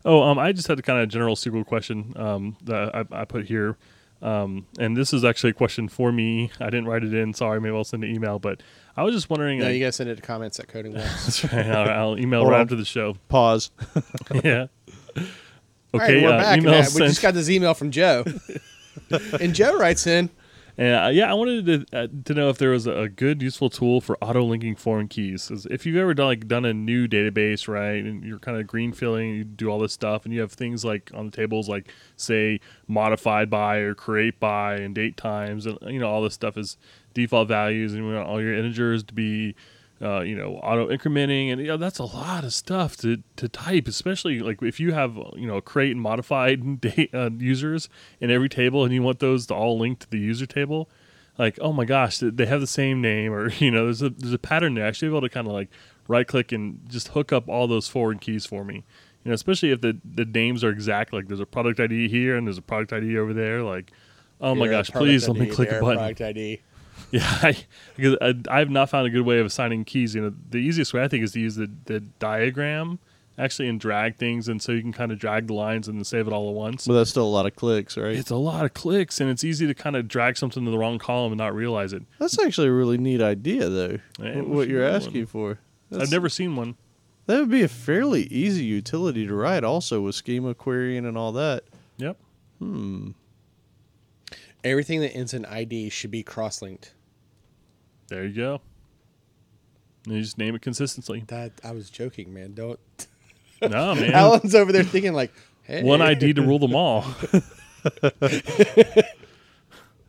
Oh, um, I just had a kind of general SQL question um, that I, I put here. Um, and this is actually a question for me. I didn't write it in. Sorry, maybe I'll send an email. But I was just wondering. No, you guys send it to comments at Coding <laughs> That's right. I'll, <laughs> I'll email right after the show. Pause. <laughs> yeah. All right, Okay, we're uh, back. email Matt. We just got this email from Joe, and Joe writes in. And uh, yeah, I wanted to uh, to know if there was a, good, useful tool for auto linking foreign keys. If you've ever done like done a new database, right, and you're kind of green filling, you do all this stuff, and you have things like on the tables like say modified by or create by and date times, and you know all this stuff is default values, and you want all your integers to be uh, you know, auto incrementing, and you know, that's a lot of stuff to, to type, especially like if you have you know create and modified <laughs> date, uh, users in every table, and you want those to all link to the user table. Like, oh my gosh, they have the same name, or <laughs> you know, there's a there's a pattern there. I should be able to kind of like right click and just hook up all those foreign keys for me. You know, especially if the the names are exact. Like, there's a product ID here and there's a product ID over there. Like, oh my gosh, please let me click a button. Product ID. <laughs> Yeah, I, because I, I have not found a good way of assigning keys. You know, the easiest way I think is to use the, the diagram actually and drag things, and so you can kind of drag the lines and then save it all at once. But that's still a lot of clicks, right? It's a lot of clicks, and it's easy to kind of drag something to the wrong column and not realize it. That's actually a really neat idea, though. Yeah, what you're do one. asking for. That's- I've never seen one. That would be a fairly easy utility to write, also with schema querying and all that. Yep. Hmm. Everything that ends in ID should be cross-linked. There you go. And you just name it consistently. That I was joking, man. Don't. <laughs> No, <laughs> man. Alan's over there thinking like, hey, One ID to rule them all. <laughs>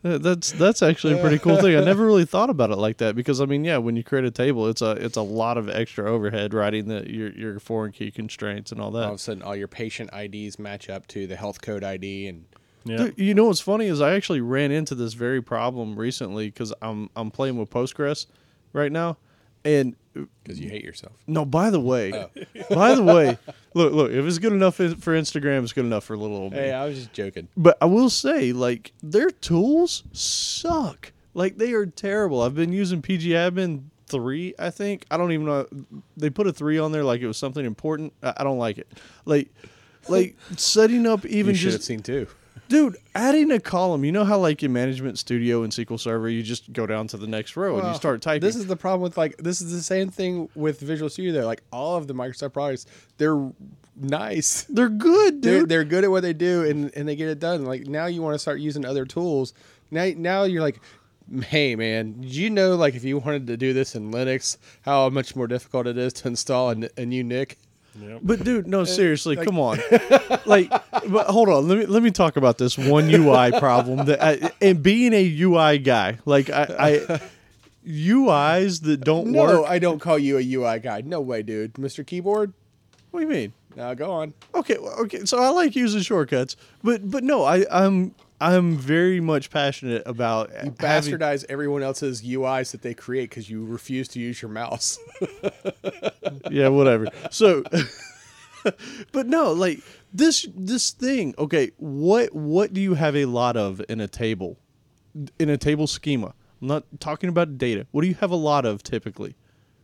Uh, That's that's actually a pretty cool thing. I never really thought about it like that because I mean, yeah, when you create a table, it's a it's a lot of extra overhead writing the your your foreign key constraints and all that. All of a sudden, all your patient IDs match up to the health code ID, and Yeah. You know what's funny is I actually ran into this very problem recently because I'm I'm playing with Postgres right now, and because you hate yourself. no, by the way, Oh. <laughs> by the way, look look, if it's good enough for Instagram, it's good enough for a little old me. Hey, I was just joking. But I will say, like, their tools suck. Like, they are terrible. I've been using pgAdmin 3, I think. I don't even know. They put a 3 on there like it was something important. I, I don't like it. Like, like <laughs> setting up even You should have just seen too. Dude adding a column you know how like in management studio and sql server you just go down to the next row and you Well, start typing This is the problem with like this is the same thing with Visual Studio. Though, like all of the Microsoft products, they're nice. <laughs> they're good They're, dude they're good at what they do, and, and they get it done. Like now, you want to start using other tools. Now, now you're like, hey man, did you know like if you wanted to do this in Linux, how much more difficult it is to install a, n- a new NIC? Yep. But dude, no, seriously, come on. <laughs> Like, but hold on. Let me let me talk about this one UI problem that I, and being a UI guy, like I, I UIs that don't No, work. I don't call you a UI guy. No way, dude. Mr. Keyboard. what do you mean? Now go on. Okay, okay. So I like using shortcuts, but but no, I I'm I'm very much passionate about You having- bastardize everyone else's UIs that they create because you refuse to use your mouse. <laughs> yeah, whatever. So, <laughs> but no, like this this thing. Okay, what what do you have a lot of in a table? In a table schema. I'm not talking about data. What do you have a lot of typically?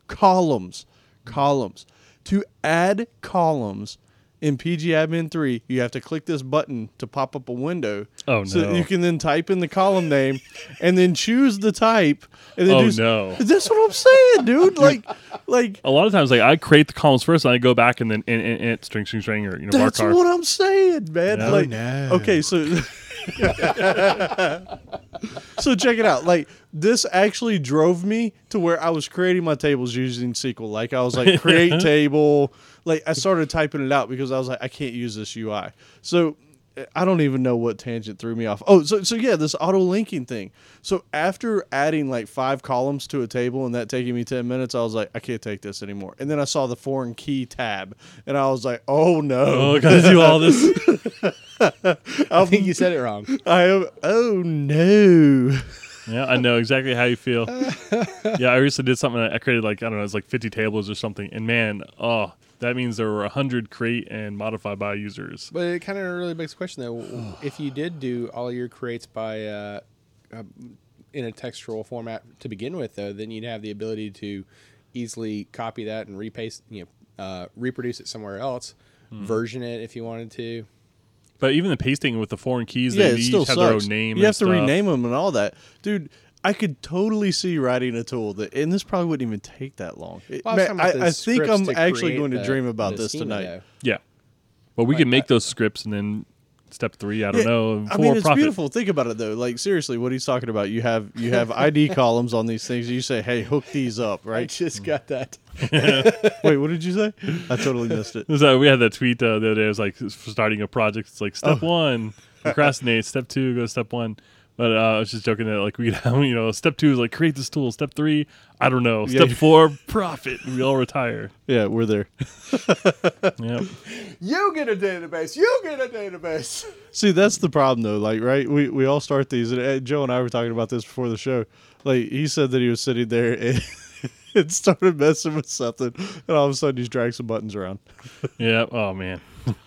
Columns, columns. To add columns in pgAdmin 3, you have to click this button to pop up a window. Oh, So that no. you can then type in the column name and then choose the type. And then Oh, do no. That's what I'm saying, dude. Like, <laughs> like A lot of times, like I create the columns first, and I go back and then and, and, and string, string, string, or you know, bar That's car. what I'm saying, man. No, like, no. okay, so <laughs> <laughs> so check it out. Like, this actually drove me to where I was creating my tables using SQL. Like, I was like, <laughs> create table. Like, I started typing it out because I was like, I can't use this UI. So. I don't even know what tangent threw me off. Oh, so so yeah, this auto linking thing. So after adding like five columns to a table and that taking me ten minutes, I was like, I can't take this anymore. And then I saw the foreign key tab, and I was like, Oh no! Oh, I gotta do all this. <laughs> I think you said it wrong. I am. Oh no! Yeah, I know exactly how you feel. yeah, I recently did something. I created like I don't know, it's like 50 tables or something, and man, oh, that means there were 100 create and modify by users. But it kind of really begs the question though: if you did do all your creates by uh, uh, in a textual format to begin with, though, then you'd have the ability to easily copy that and repaste, you know, uh, reproduce it somewhere else, version it if you wanted to. But even the pasting with the foreign keys, Yeah, they it each still have sucks. their own name. you and have to rename them and all that, dude. I could totally see writing a tool that, and this probably wouldn't even take that long. It- Well, I man, talking I, I think I'm actually going to the- dream about this tonight. though. Yeah, But we Like, can make I- those scripts and then step three. I don't Yeah, know. I mean, it's profit. beautiful. Think about it though. Like seriously, what he's talking about. You have you have <laughs> ID columns on these things. You say, "Hey, hook these up," I right? just got that. <laughs> Wait, what did you say? I totally missed it. <laughs> So we had that tweet uh, the other day. It was like starting a project. It's like step Oh. one, procrastinate. step two, go step one. But uh, I was just joking that like we, <laughs> you know, step two is like create this tool. Step three, I don't know. Yeah. Step four, profit. We all retire. Yeah, we're there. <laughs> Yep. You get a database. You get a database. See, that's the problem though. Like, right? We we all start these, and uh, Joe and I were talking about this before the show. Like, he said that he was sitting there <laughs> and. It started messing with something, and all of a sudden he's dragging some buttons around. Yeah. Oh man.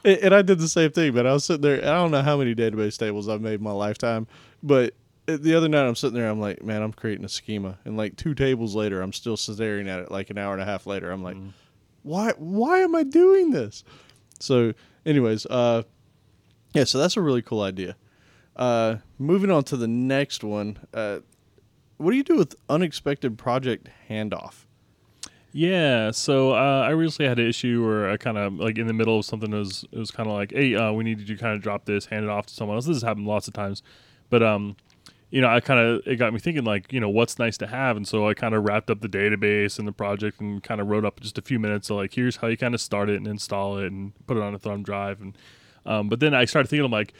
And and I did the same thing, but I was sitting there. I don't know how many database tables I've made in my lifetime, but the other night I'm sitting there. I'm like, man, I'm creating a schema, and like two tables later, I'm still staring at it. Like an hour and a half later, I'm like, why? Why am I doing this? So, anyways, uh, yeah. So that's a really cool idea. Uh, moving on to the next one. Uh, what do you do with unexpected project handoff? Yeah, so uh, I recently had an issue where I kind of like in the middle of something it was it was kind of like, hey, uh, we need you to kind of drop this, hand it off to someone else. This has happened lots of times, but um, you know, I kind of it got me thinking like, you know, what's nice to have, and so I kind of wrapped up the database and the project and kind of wrote up just a few minutes of like, here's how you kind of start it and install it and put it on a thumb drive, and um, but then I started thinking, I'm like,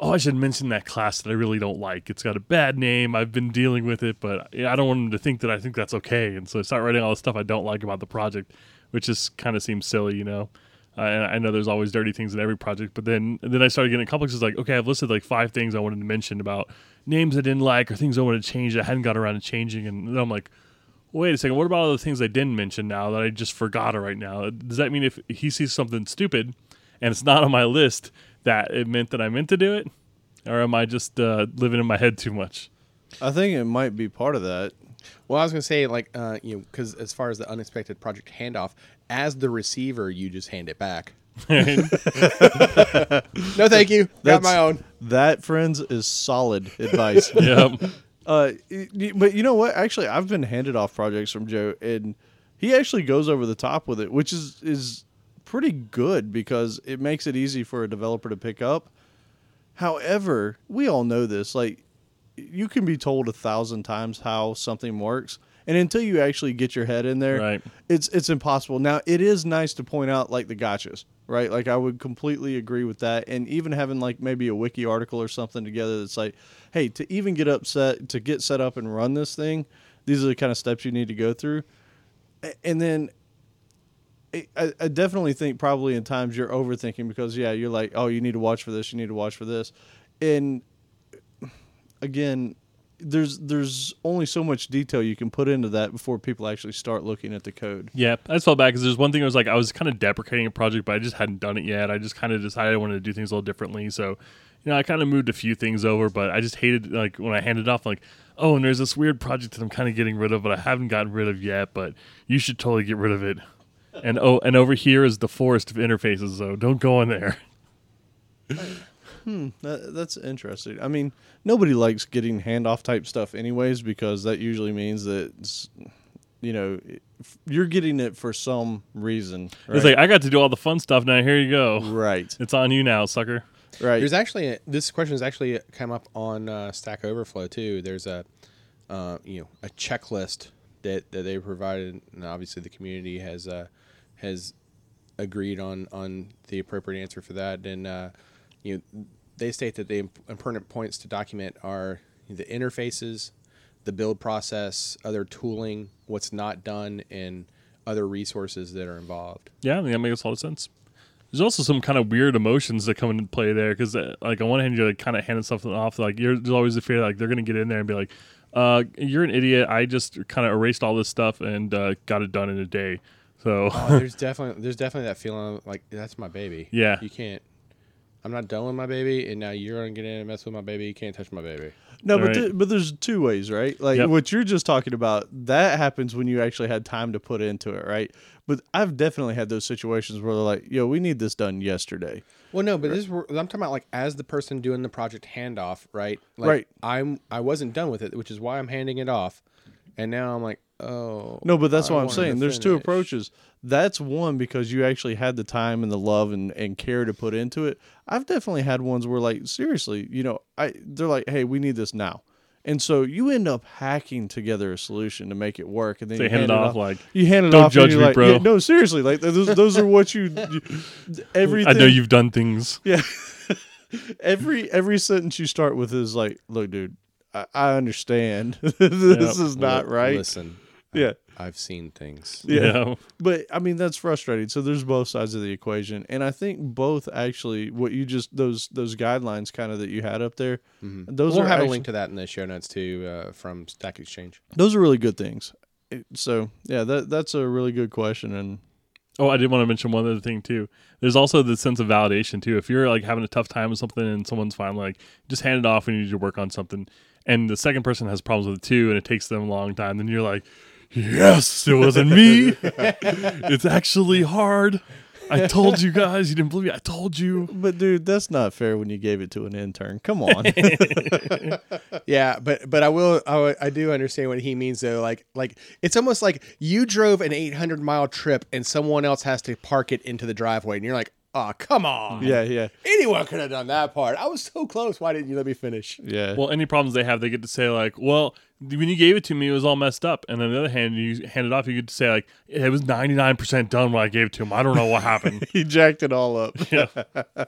oh, I should mention that class that I really don't like. It's got a bad name. I've been dealing with it, but I don't want them to think that I think that's okay. And so I start writing all the stuff I don't like about the project, which just kind of seems silly, you know. Uh, and I know there's always dirty things in every project, but then then I started getting complex. It's like, okay, I've listed like five things I wanted to mention about names I didn't like or things I wanted to change that I hadn't got around to changing, and then I'm like, wait a second, what about all the things I didn't mention now that I just forgot right now? Does that mean if he sees something stupid and it's not on my list that it meant that I meant to do it, or am I just uh, living in my head too much? I think it might be part of that. Well, I was gonna say like uh, you know because as far as the unexpected project handoff, as the receiver, you just hand it back. <laughs> <laughs> No, thank you. Got That's- my own. That, friends, is solid <laughs> advice. yep. Uh, y- y- but you know what? Actually, I've been handed off projects from Joe, and he actually goes over the top with it, which is is pretty good because it makes it easy for a developer to pick up. However, we all know this. Like, you can be told a thousand times how something works, and until you actually get your head in there, Right. it's it's impossible. Now, it is nice to point out like the gotchas, right? Like I would completely agree with that, and even having like maybe a wiki article or something together that's like, hey, to even get upset to get set up and run this thing, these are the kind of steps you need to go through, and then. I- I, I definitely think probably in times you're overthinking because yeah you're like oh you need to watch for this you need to watch for this and again there's there's only so much detail you can put into that before people actually start looking at the code Yeah, I just felt bad because there's one thing I was like, I was kind of deprecating a project, but I just hadn't done it yet. I just kind of decided I wanted to do things a little differently. So, you know, I kind of moved a few things over, but I just hated, like, when I handed off, like, oh, and there's this weird project that I'm kind of getting rid of, but I haven't gotten rid of yet, but you should totally get rid of it. And oh, and over here is the forest of interfaces, so don't go in there. <laughs> That, that's interesting. I mean, nobody likes getting handoff type stuff, anyways, because that usually means that you know you're getting it for some reason. Right? It's like I got to do all the fun stuff now. Here you go. right, It's on you now, sucker. right. There's actually a, this question has actually come up on uh, Stack Overflow too. There's a uh, you know a checklist that, that they provided, and obviously the community has uh, has agreed on on the appropriate answer for that. And uh, you know they state that the important points to document are the interfaces, the build process, other tooling, what's not done, and other resources that are involved. Yeah, I think that makes a lot of sense. There's also some kind of weird emotions that come into play there because, uh, like, on one hand, you're like kind of handing something off. Like, you're, there's always the fear like they're gonna get in there and be like, uh, "You're an idiot. I just kind of erased all this stuff and uh, got it done in a day." So, Oh, there's <laughs> definitely there's definitely that feeling like that's my baby. Yeah. you can't. I'm not done with my baby, and now you're gonna get in and mess with my baby. You can't touch my baby. no, but Right. th- but there's two ways, right? Like Yep. what you're just talking about. That happens when you actually had time to put into it, right? But I've definitely had those situations where they're like, "Yo, we need this done yesterday." Well, no, but this is where- I'm talking about like as the person doing the project handoff, right? Like, Right. I'm I wasn't done with it, which is why I'm handing it off. and now I'm like, oh No, but that's I what I'm saying. to There's two approaches. That's one because you actually had the time and the love and, and care to put into it. I've definitely had ones where like seriously, you know, I they're like, hey, we need this now. And so you end up hacking together a solution to make it work, and then They you hand it off off. like, You hand it "Don't off. judge and you're me, like, bro." yeah, no, seriously, like those, those are what you, you <laughs> everything. I know you've done things. <laughs> Yeah. every every sentence you start with is like, look, dude, I, I understand. <laughs> this Yep. is not right. Listen, Yeah. I've seen things. Yeah. Yeah. But I mean that's frustrating. So there's both sides of the equation, and I think both actually what you just those those guidelines kind of that you had up there. Those we'll are have actually, a link to that in the show notes too uh, from Stack Exchange. those are really good things. So yeah, that that's a really good question, and Oh, I did want to mention one other thing too. There's also the sense of validation too. If you're like having a tough time with something and someone's finally like, just hand it off when you need to work on something, and the second person has problems with it too, and it takes them a long time, then you're like, yes, it wasn't me. <laughs> it's actually hard. I told you guys. You didn't believe me. I told you. but dude, that's not fair when you gave it to an intern. Come on, <laughs> <laughs> Yeah, but but I will I, I do understand what he means though. Like like it's almost like you drove an 800 mile trip and someone else has to park it into the driveway, and you're like, oh come on, yeah, yeah, anyone could have done that part. I was so close. Why didn't you let me finish? yeah. Well, any problems they have, they get to say like, well, when you gave it to me, it was all messed up. And on the other hand, you hand it off, you get to say like, it was 99% done when I gave it to him. I don't know what happened. <laughs> he jacked it all up. yeah. <laughs>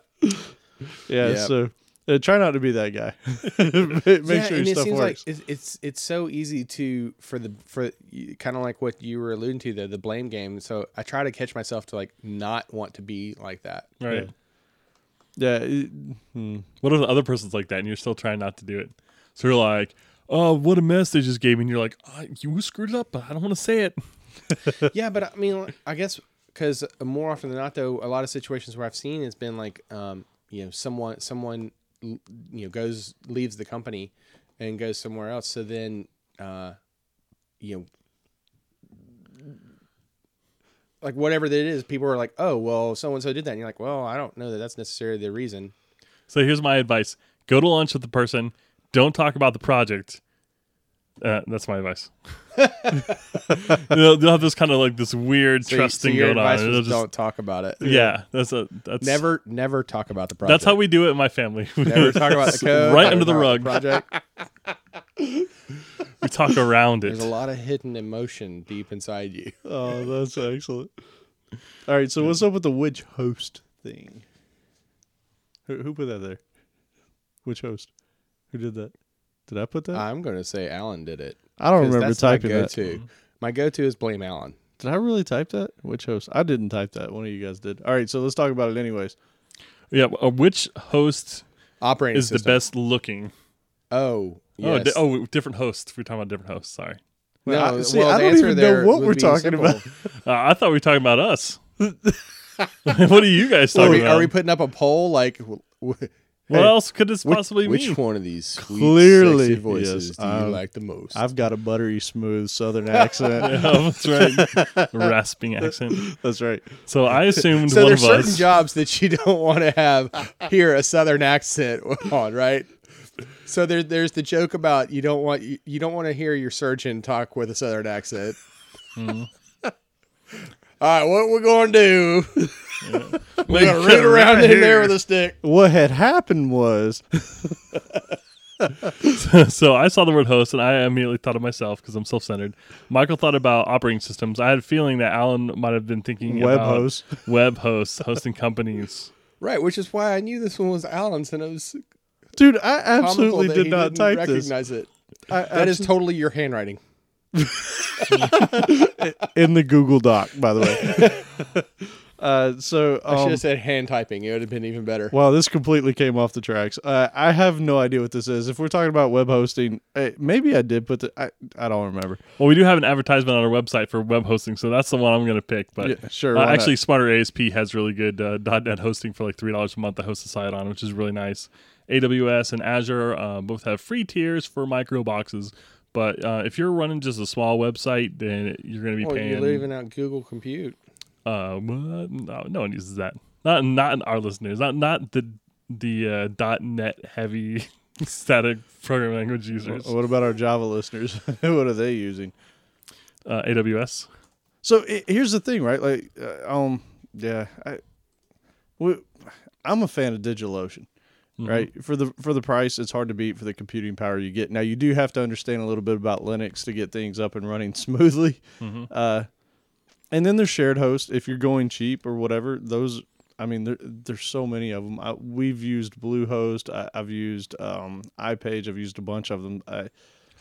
Yeah, Yep. so uh, try not to be that guy. <laughs> Make yeah, sure and your it stuff seems works. like it's, it's it's so easy to for the for kind of like what you were alluding to the the blame game. So I try to catch myself to like not want to be like that. Right. yeah, it- hmm. What if the other person's like that and you're still trying not to do it? So you're like, oh, what a mess they just gave me. And you're like, "Ah, you screwed it up, but I don't want to say it. <laughs> <laughs> yeah, but I mean, I guess because more often than not, though, a lot of situations where I've seen it's been like, um, you know, someone someone you know goes leaves the company and goes somewhere else. So then, uh, you know. Like whatever that is, people are like, "Oh, well, so and so did that," and you're like, "Well, I don't know that that's necessarily the reason." So here's my advice go to lunch with the person, don't talk about the project. Uh, that's my advice. <laughs> <laughs> they'll, they'll have this kind of like this weird So, trust so thing going on. advice It'll was just- don't talk about it. yeah, that's a that's Never, never talk about the project. That's how we do it in my family. <laughs> never talk about the <laughs> code. right under the rug. project. we talk around it. There's a lot of hidden emotion deep inside you. Oh, that's excellent. All right, so what's up with the which host thing? Who, who put that there? Which host? Who did that? Did I put that? I'm going to say Alan did it. I don't remember that's typing my that. go-to. My go-to is blame Alan. Did I really type that? Which host? I didn't type that. One of you guys did. All right, so let's talk about it anyways. yeah, uh, which host Operating is the best looking? Oh, Oh, yes. di- oh, different hosts. We're talking about different hosts. Sorry, no. I- see, well, I the don't answer even know there what would we're be talking simple. about. <laughs> uh, I thought we were talking about us. <laughs> <laughs> what are you guys Are talking we, about? are we putting up a poll like? w- w- what hey, else could this which, possibly which mean? Which one of these sweet, Clearly, sexy voices yes, do you um, like the most? I've got a buttery smooth Southern <laughs> accent. oh, that's right. <laughs> Rasping accent. That's right. So I assumed <laughs> so one there's of certain us. jobs that you don't want to have hear a southern accent on, right? So there, there's the joke about you don't want you, you don't want to hear your surgeon talk with a southern accent. Mm-hmm. All right, what we're going to do? <laughs> We're going to Right root around in here. there with a stick. What had happened was <laughs> so I saw the word host and I immediately thought of myself because I'm self-centered. Michael thought about operating systems. I had a feeling that Alan might have been thinking Web about host. <laughs> web hosts, hosting companies. Right, which is why I knew this one was Alan's, and it was Dude, I absolutely did not didn't type this. recognize it. I That is totally your handwriting. <laughs> in the Google Doc, by the way. <laughs> uh, so, I should um, have said hand typing. It would have been even better. wow, this completely came off the tracks. Uh, I have no idea what this is. If we're talking about web hosting, uh, maybe I did put the. I, I don't remember. Well, we do have an advertisement on our website for web hosting, so that's the one I'm going to pick. But Yeah, sure, uh, why not? actually, SmarterASP has really good uh, .NET hosting for like three dollars a month to host the site on, which is really nice. AWS and Azure uh, both have free tiers for micro boxes. But uh, if you're running just a small website, then you're going to be Oh, paying. you're leaving out Google Compute. Uh, what? No, no one uses that. Not not our listeners. Not not the the uh, .NET heavy <laughs> static programming language users. What about our Java listeners? <laughs> what are they using? Uh, AWS. So i here's the thing, right? Like, uh, um, yeah, I, we, I'm a fan of DigitalOcean, right? For the for the price, it's hard to beat for the computing power you get. Now, you do have to understand a little bit about Linux to get things up and running <laughs> smoothly. Uh, and then there's shared host. If you're going cheap or whatever, those. I mean, there, there's so many of them. I, we've used Bluehost. I, I've used um, iPage. I've used a bunch of them. I,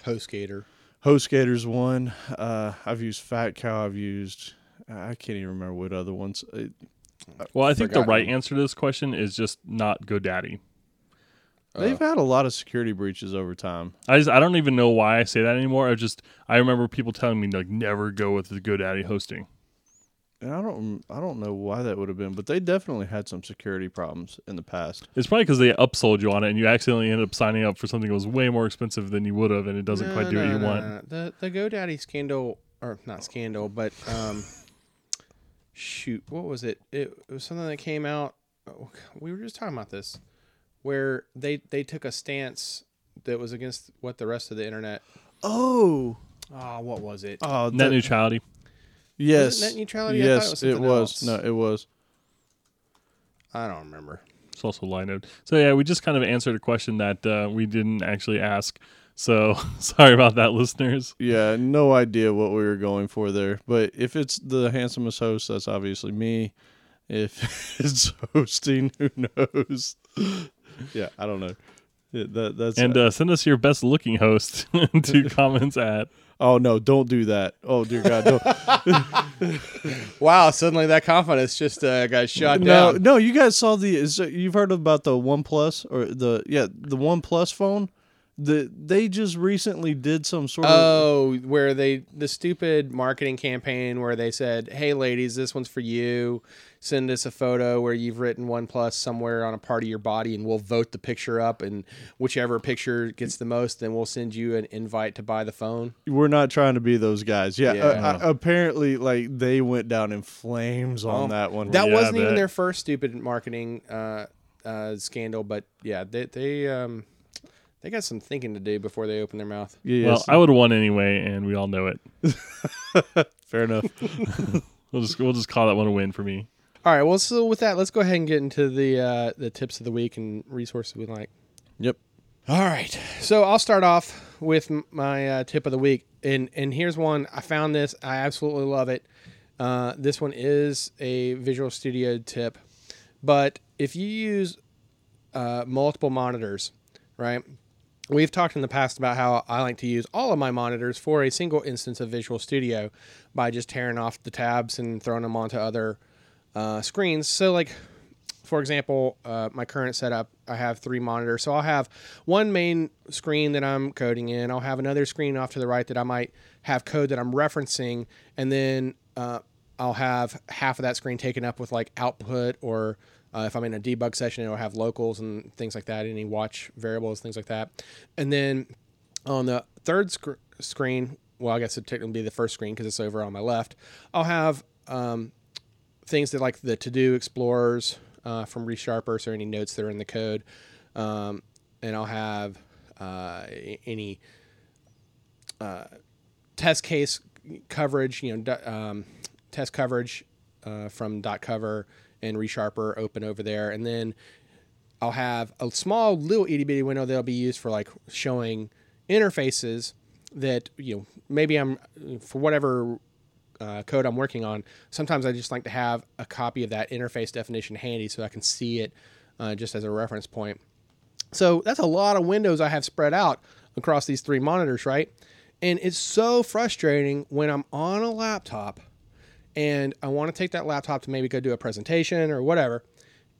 HostGator. HostGator's one. Uh, I've used FatCow. I've used. I can't even remember what other ones. It, Well, I think the right answer to this question is just not GoDaddy. They've had a lot of security breaches over time. I just I don't even know why I say that anymore. I just I remember people telling me like never go with the GoDaddy hosting. And I don't. I don't know why that would have been, but they definitely had some security problems in the past. It's probably because they upsold you on it and you accidentally ended up signing up for something that was way more expensive than you would have, and it doesn't quite do what you want. The the GoDaddy scandal, or not scandal, but um, <laughs> shoot, what was it? it? It was something that came out. oh, We were just talking about this, where they they took a stance that was against what the rest of the internet. Oh, Oh, what was it? oh, Net that- neutrality. yes, net neutrality? I thought it Yes, was it was. No, it was. I don't remember. It's also Linode. So yeah, we just kind of answered a question that uh, we didn't actually ask. So <laughs> sorry about that, listeners. Yeah, no idea what we were going for there. But if it's the handsomest host, that's obviously me. If <laughs> it's hosting, who knows? <laughs> yeah, I don't know. Yeah, that, that's And uh, send us your best looking host <laughs> to <laughs> comments at. oh no, don't do that. Oh dear God, don't. Wow! Suddenly that confidence just uh, got shot no, down. no. You guys saw the? Is, you've heard about the OnePlus or the yeah the OnePlus phone? The they just recently did some sort of Oh, where they the stupid marketing campaign where they said, "Hey, ladies, this one's for you. Send us a photo where you've written one plus somewhere on a part of your body, and we'll vote the picture up. And whichever picture gets the most, then we'll send you an invite to buy the phone." we're not trying to be those guys. Yeah, Yeah. uh, uh, apparently, like they went down in flames on Oh, that one. That Yeah, wasn't even their first stupid marketing uh, uh, scandal, but yeah, they they um, they got some thinking to do before they open their mouth. yeah, Well, yes, I would have won anyway, and we all know it. <laughs> fair enough. <laughs> We'll just we'll just call that one a win for me. All right, well, so with that, let's go ahead and get into the uh, the tips of the week and resources we like. yep. All right. So I'll start off with my uh, tip of the week, and and here's one. I found this. I absolutely love it. Uh, this one is a Visual Studio tip, but if you use uh, multiple monitors, right? We've talked in the past about how I like to use all of my monitors for a single instance of Visual Studio by just tearing off the tabs and throwing them onto other uh, screens. So, like, for example, uh, my current setup, I have three monitors. So I'll have one main screen that I'm coding in. I'll have another screen off to the right that I might have code that I'm referencing. And then uh, I'll have half of that screen taken up with like output or uh, if I'm in a debug session, it'll have locals and things like that, any watch variables, things like that. And then on the third sc- screen, well, I guess it technically be the first screen because it's over on my left, I'll have um, things that like the to do explorers uh, from resharper so any notes that are in the code um, and i'll have uh, any uh, test case coverage you know um, test coverage uh, from dotCover and resharper open over there and then I'll have a small little itty bitty window that'll be used for like showing interfaces that you know maybe I'm for whatever uh, code I'm working on. Sometimes I just like to have a copy of that interface definition handy so I can see it uh, just as a reference point. So that's a lot of windows I have spread out across these three monitors, right? And it's so frustrating when I'm on a laptop and I want to take that laptop to maybe go do a presentation or whatever.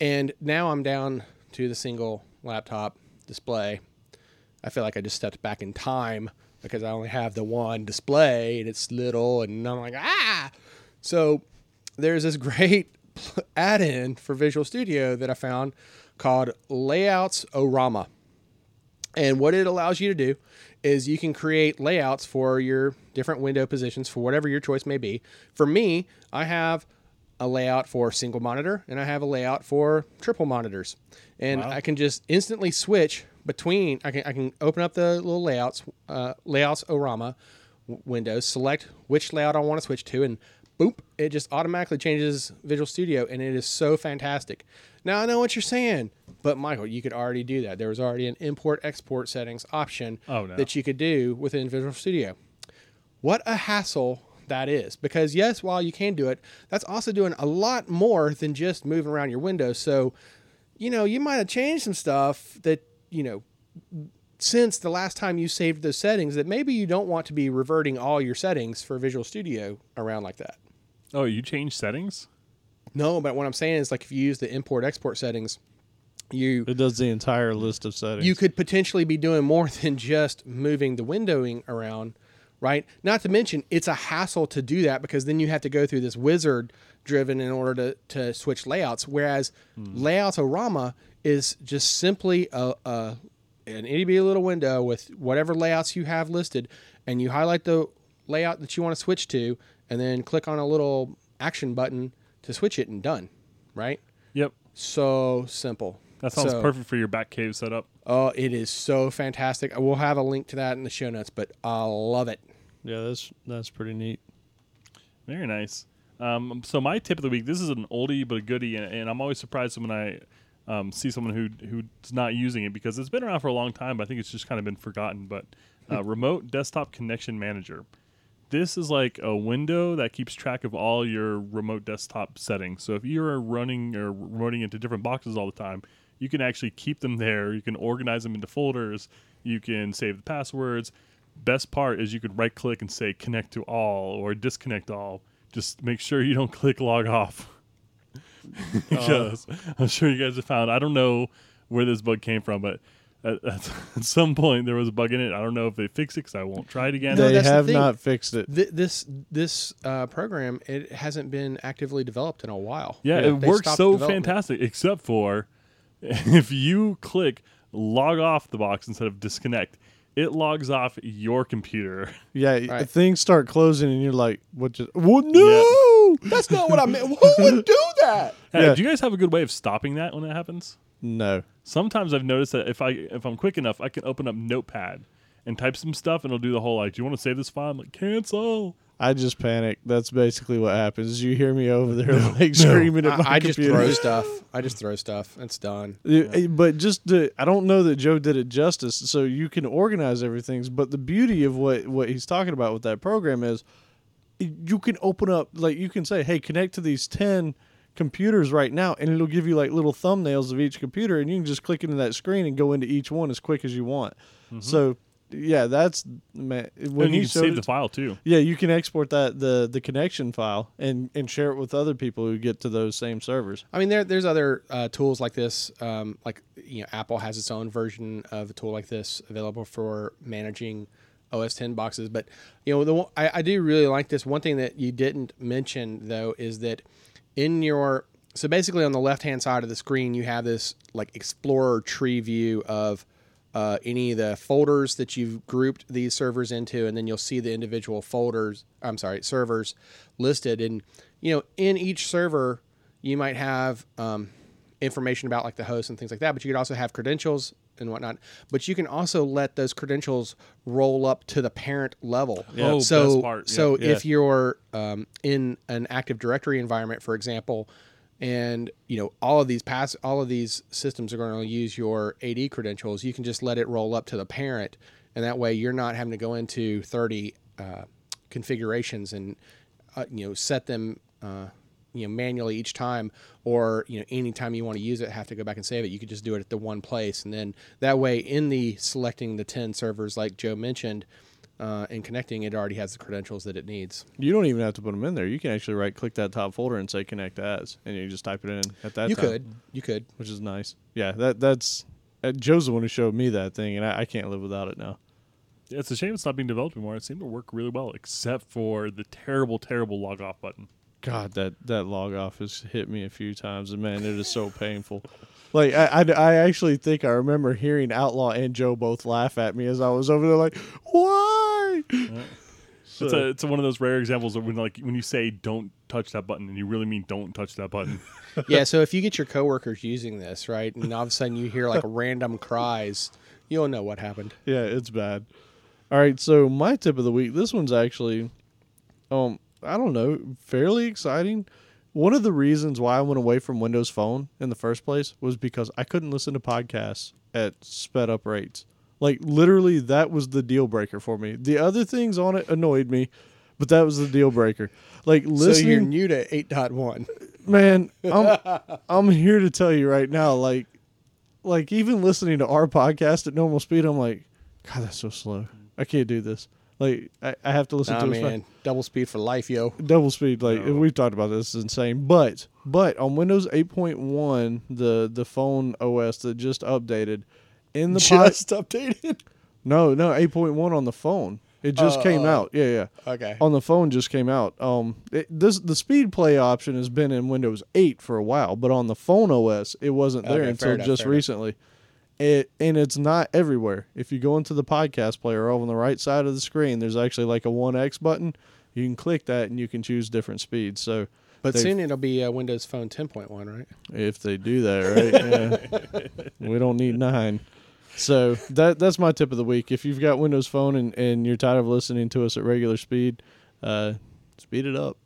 And now I'm down to the single laptop display. I feel like I just stepped back in time because I only have the one display and it's little and I'm like, ah. So there's this <laughs> great <laughs> add in for Visual Studio that I found called Layouts Orama. And what it allows you to do is you can create layouts for your different window positions for whatever your choice may be. For me, I have a layout for single monitor and I have a layout for triple monitors. And I can just instantly switch between I can I can open up the little layouts uh, layouts orama w- windows, select which layout I want to switch to, and boop, it just automatically changes Visual Studio, and it is so fantastic. Now I know what you're saying, but Michael, you could already do that. There was already an import export settings option Oh, no. that you could do within Visual Studio. What a hassle that is. Because, yes, while you can do it, that's also doing a lot more than just moving around your windows. So, you know, you might have changed some stuff that, you know, since the last time you saved those settings that maybe you don't want to be reverting all your settings for Visual Studio around like that. Oh, you changed settings? No, but what I'm saying is like if you use the import export settings, you It does the entire list of settings. you could potentially be doing more <laughs> than just moving the windowing around, right? Not to mention it's a hassle to do that because then you have to go through this wizard driven in order to, to switch layouts. Whereas hmm. layouts orama is just simply a, a an itty bitty little window with whatever layouts you have listed, and you highlight the layout that you want to switch to, and then click on a little action button to switch it, and done, right? Yep. So simple. That sounds So- perfect for your back cave setup. Oh, it is so fantastic. We'll have a link to that in the show notes, but I love it. yeah, that's that's pretty neat. Very nice. Um, so my tip of the week. This is an oldie but a goodie, and, and I'm always surprised when I um, see someone who who's not using it because it's been around for a long time. But I think it's just kind of been forgotten. But uh, <laughs> remote desktop connection manager. This is like a window that keeps track of all your remote desktop settings. So if you're running or remoting into different boxes all the time, you can actually keep them there. You can organize them into folders. You can save the passwords. Best part is you could right click and say connect to all or disconnect all. Just make sure you don't <laughs> click log off. <laughs> Uh, because I'm sure you guys have found, I don't know where this bug came from, but at, at, <laughs> at some point there was a bug in it. I don't know if they fixed it because I won't try it again. No, they that's the have thing. not fixed it. Th- this this uh, program it hasn't been actively developed in a while. Yeah, They it works so fantastic, except for <laughs> if you click log off the box instead of disconnect, it logs off your computer. <laughs> Yeah, Right. things start closing, and you're like, "What? Just well, no, That's not what I meant. Who would do that? Hey, Yeah. Do you guys have a good way of stopping that when it happens? no." Sometimes I've noticed that if I if I'm quick enough, I can open up Notepad and type some stuff, and it'll do the whole like, "Do you want to save this file?" I'm like, "Cancel." I just panic. That's basically what happens. You hear me over there like screaming at my I, I just throw stuff. I just throw stuff. It's done. Yeah, But just to, I don't know that Joe did it justice. So you can organize everything. But the beauty of what what he's talking about with that program is, you can open up like you can say, "Hey, connect to these ten computers right now," and it'll give you like little thumbnails of each computer, and you can just click into that screen and go into each one as quick as you want. So yeah, that's man. When Mm-hmm. and he you can save the to- file too. yeah, you can export that the the connection file and and share it with other people who get to those same servers. I mean, there there's other uh, tools like this. Um, like you know, Apple has its own version of a tool like this available for managing OS 10 boxes. But you know, the one, I, I do really like this. One thing that you didn't mention though is that in your so basically on the left hand side of the screen you have this like explorer tree view of uh, any of the folders that you've grouped these servers into, and then you'll see the individual folders. I'm sorry, servers listed, and you know in each server you might have um, information about like the host and things like that, but you could also have credentials and whatnot. But you can also let those credentials roll up to the parent level. Yeah. Oh, so best part. so Yeah. if you're um, in an Active Directory environment, for example, and you know all of these pass all of these systems are going to use your AD credentials, you can just let it roll up to the parent, and that way you're not having to go into 30 uh, configurations and uh, you know set them uh, you know manually each time, or you know anytime you want to use it, have to go back and save it. You could just do it at the one place, and then that way in the selecting the 10 servers like Joe mentioned. Uh, and connecting, it already has the credentials that it needs. You don't even have to put them in there. You can actually right click that top folder and say connect as, and you just type it in at that you time. could, you could. which is nice. Yeah, that that's uh, Joe's the one who showed me that thing, and I, I can't live without it now. It's a shame it's not being developed anymore. It seemed to work really well, except for the terrible, terrible log off button. God, that that log off has hit me a few times, and man, it is so painful. <laughs> Like I, I, I actually think I remember hearing Outlaw and Joe both laugh at me as I was over there, like, why? <laughs> It's a it's a, one of those rare examples of when like when you say don't touch that button and you really mean don't touch that button. <laughs> yeah, so if you get your coworkers using this, right, and all of a sudden you hear like random cries, You'll know what happened. Yeah, it's bad. All right, so my tip of the week. This one's actually, um, I don't know, fairly exciting. One of the reasons why I went away from Windows Phone in the first place was because I couldn't listen to podcasts at sped up rates. Like literally, that was the deal breaker for me. The other things on it annoyed me, but that was the deal breaker. Like listening So you're new to 8.1. <laughs> man, I'm I'm here to tell you right now, like, like even listening to our podcast at normal speed, I'm like, God, that's so slow. I can't do this. Like, I, I have to listen Nah, to it man. Double speed for life, yo. double speed. Like No. we've talked about this, is insane. But but on Windows 8.1, the the phone OS that just updated in the pod, Just updated. no no 8.1 on the phone. It just Oh, came oh. out. Yeah yeah Okay. on the phone just came out. Um, it, this the speed play option has been in Windows 8 for a while, but on the phone OS it wasn't there Okay, until enough, just recently. enough. It and it's not everywhere. If you go into the podcast player over on the right side of the screen, there's actually like a one X button. You can click that and you can choose different speeds. So But soon it'll be uh, Windows Phone 10.1, right? if they do that, right? yeah. <laughs> we don't need nine. So that that's my tip of the week. If you've got Windows Phone and, and you're tired of listening to us at regular speed, uh, speed it up.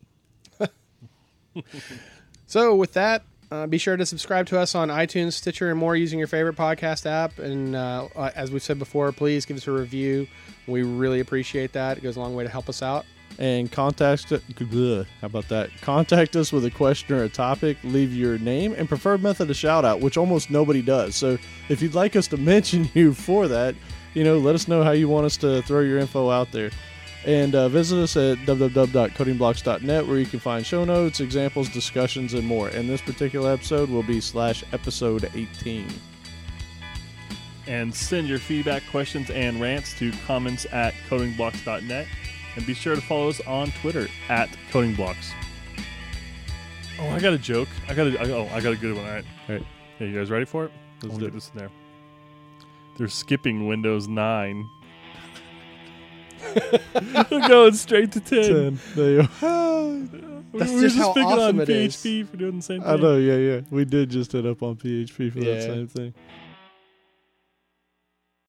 <laughs> So with that, uh, be sure to subscribe to us on iTunes, Stitcher, and more using your favorite podcast app. And uh, uh, as we've said before, please give us a review. We really appreciate that. It goes a long way to help us out. and contact how about that contact us with a question or a topic leave your name and preferred method of shout out which almost nobody does so if you'd like us to <laughs> mention you for that you know let us know how you want us to throw your info out there and uh, visit us at www.codingblocks.net where you can find show notes examples discussions and more and this particular episode will be slash episode 18 And send your feedback, questions, and rants to comments at codingblocks.net. And be sure to follow us on Twitter at codingblocks. Oh, I got a joke. I got a, I, oh, I got a good one. All right. All right. Hey, you guys ready for it? Let's I'll do get it. this in there. They're skipping Windows 9. They're going straight to 10. there you go That's we were just how picking awesome on it is. PHP for doing the same thing. i know yeah yeah we did just hit up on php for that same thing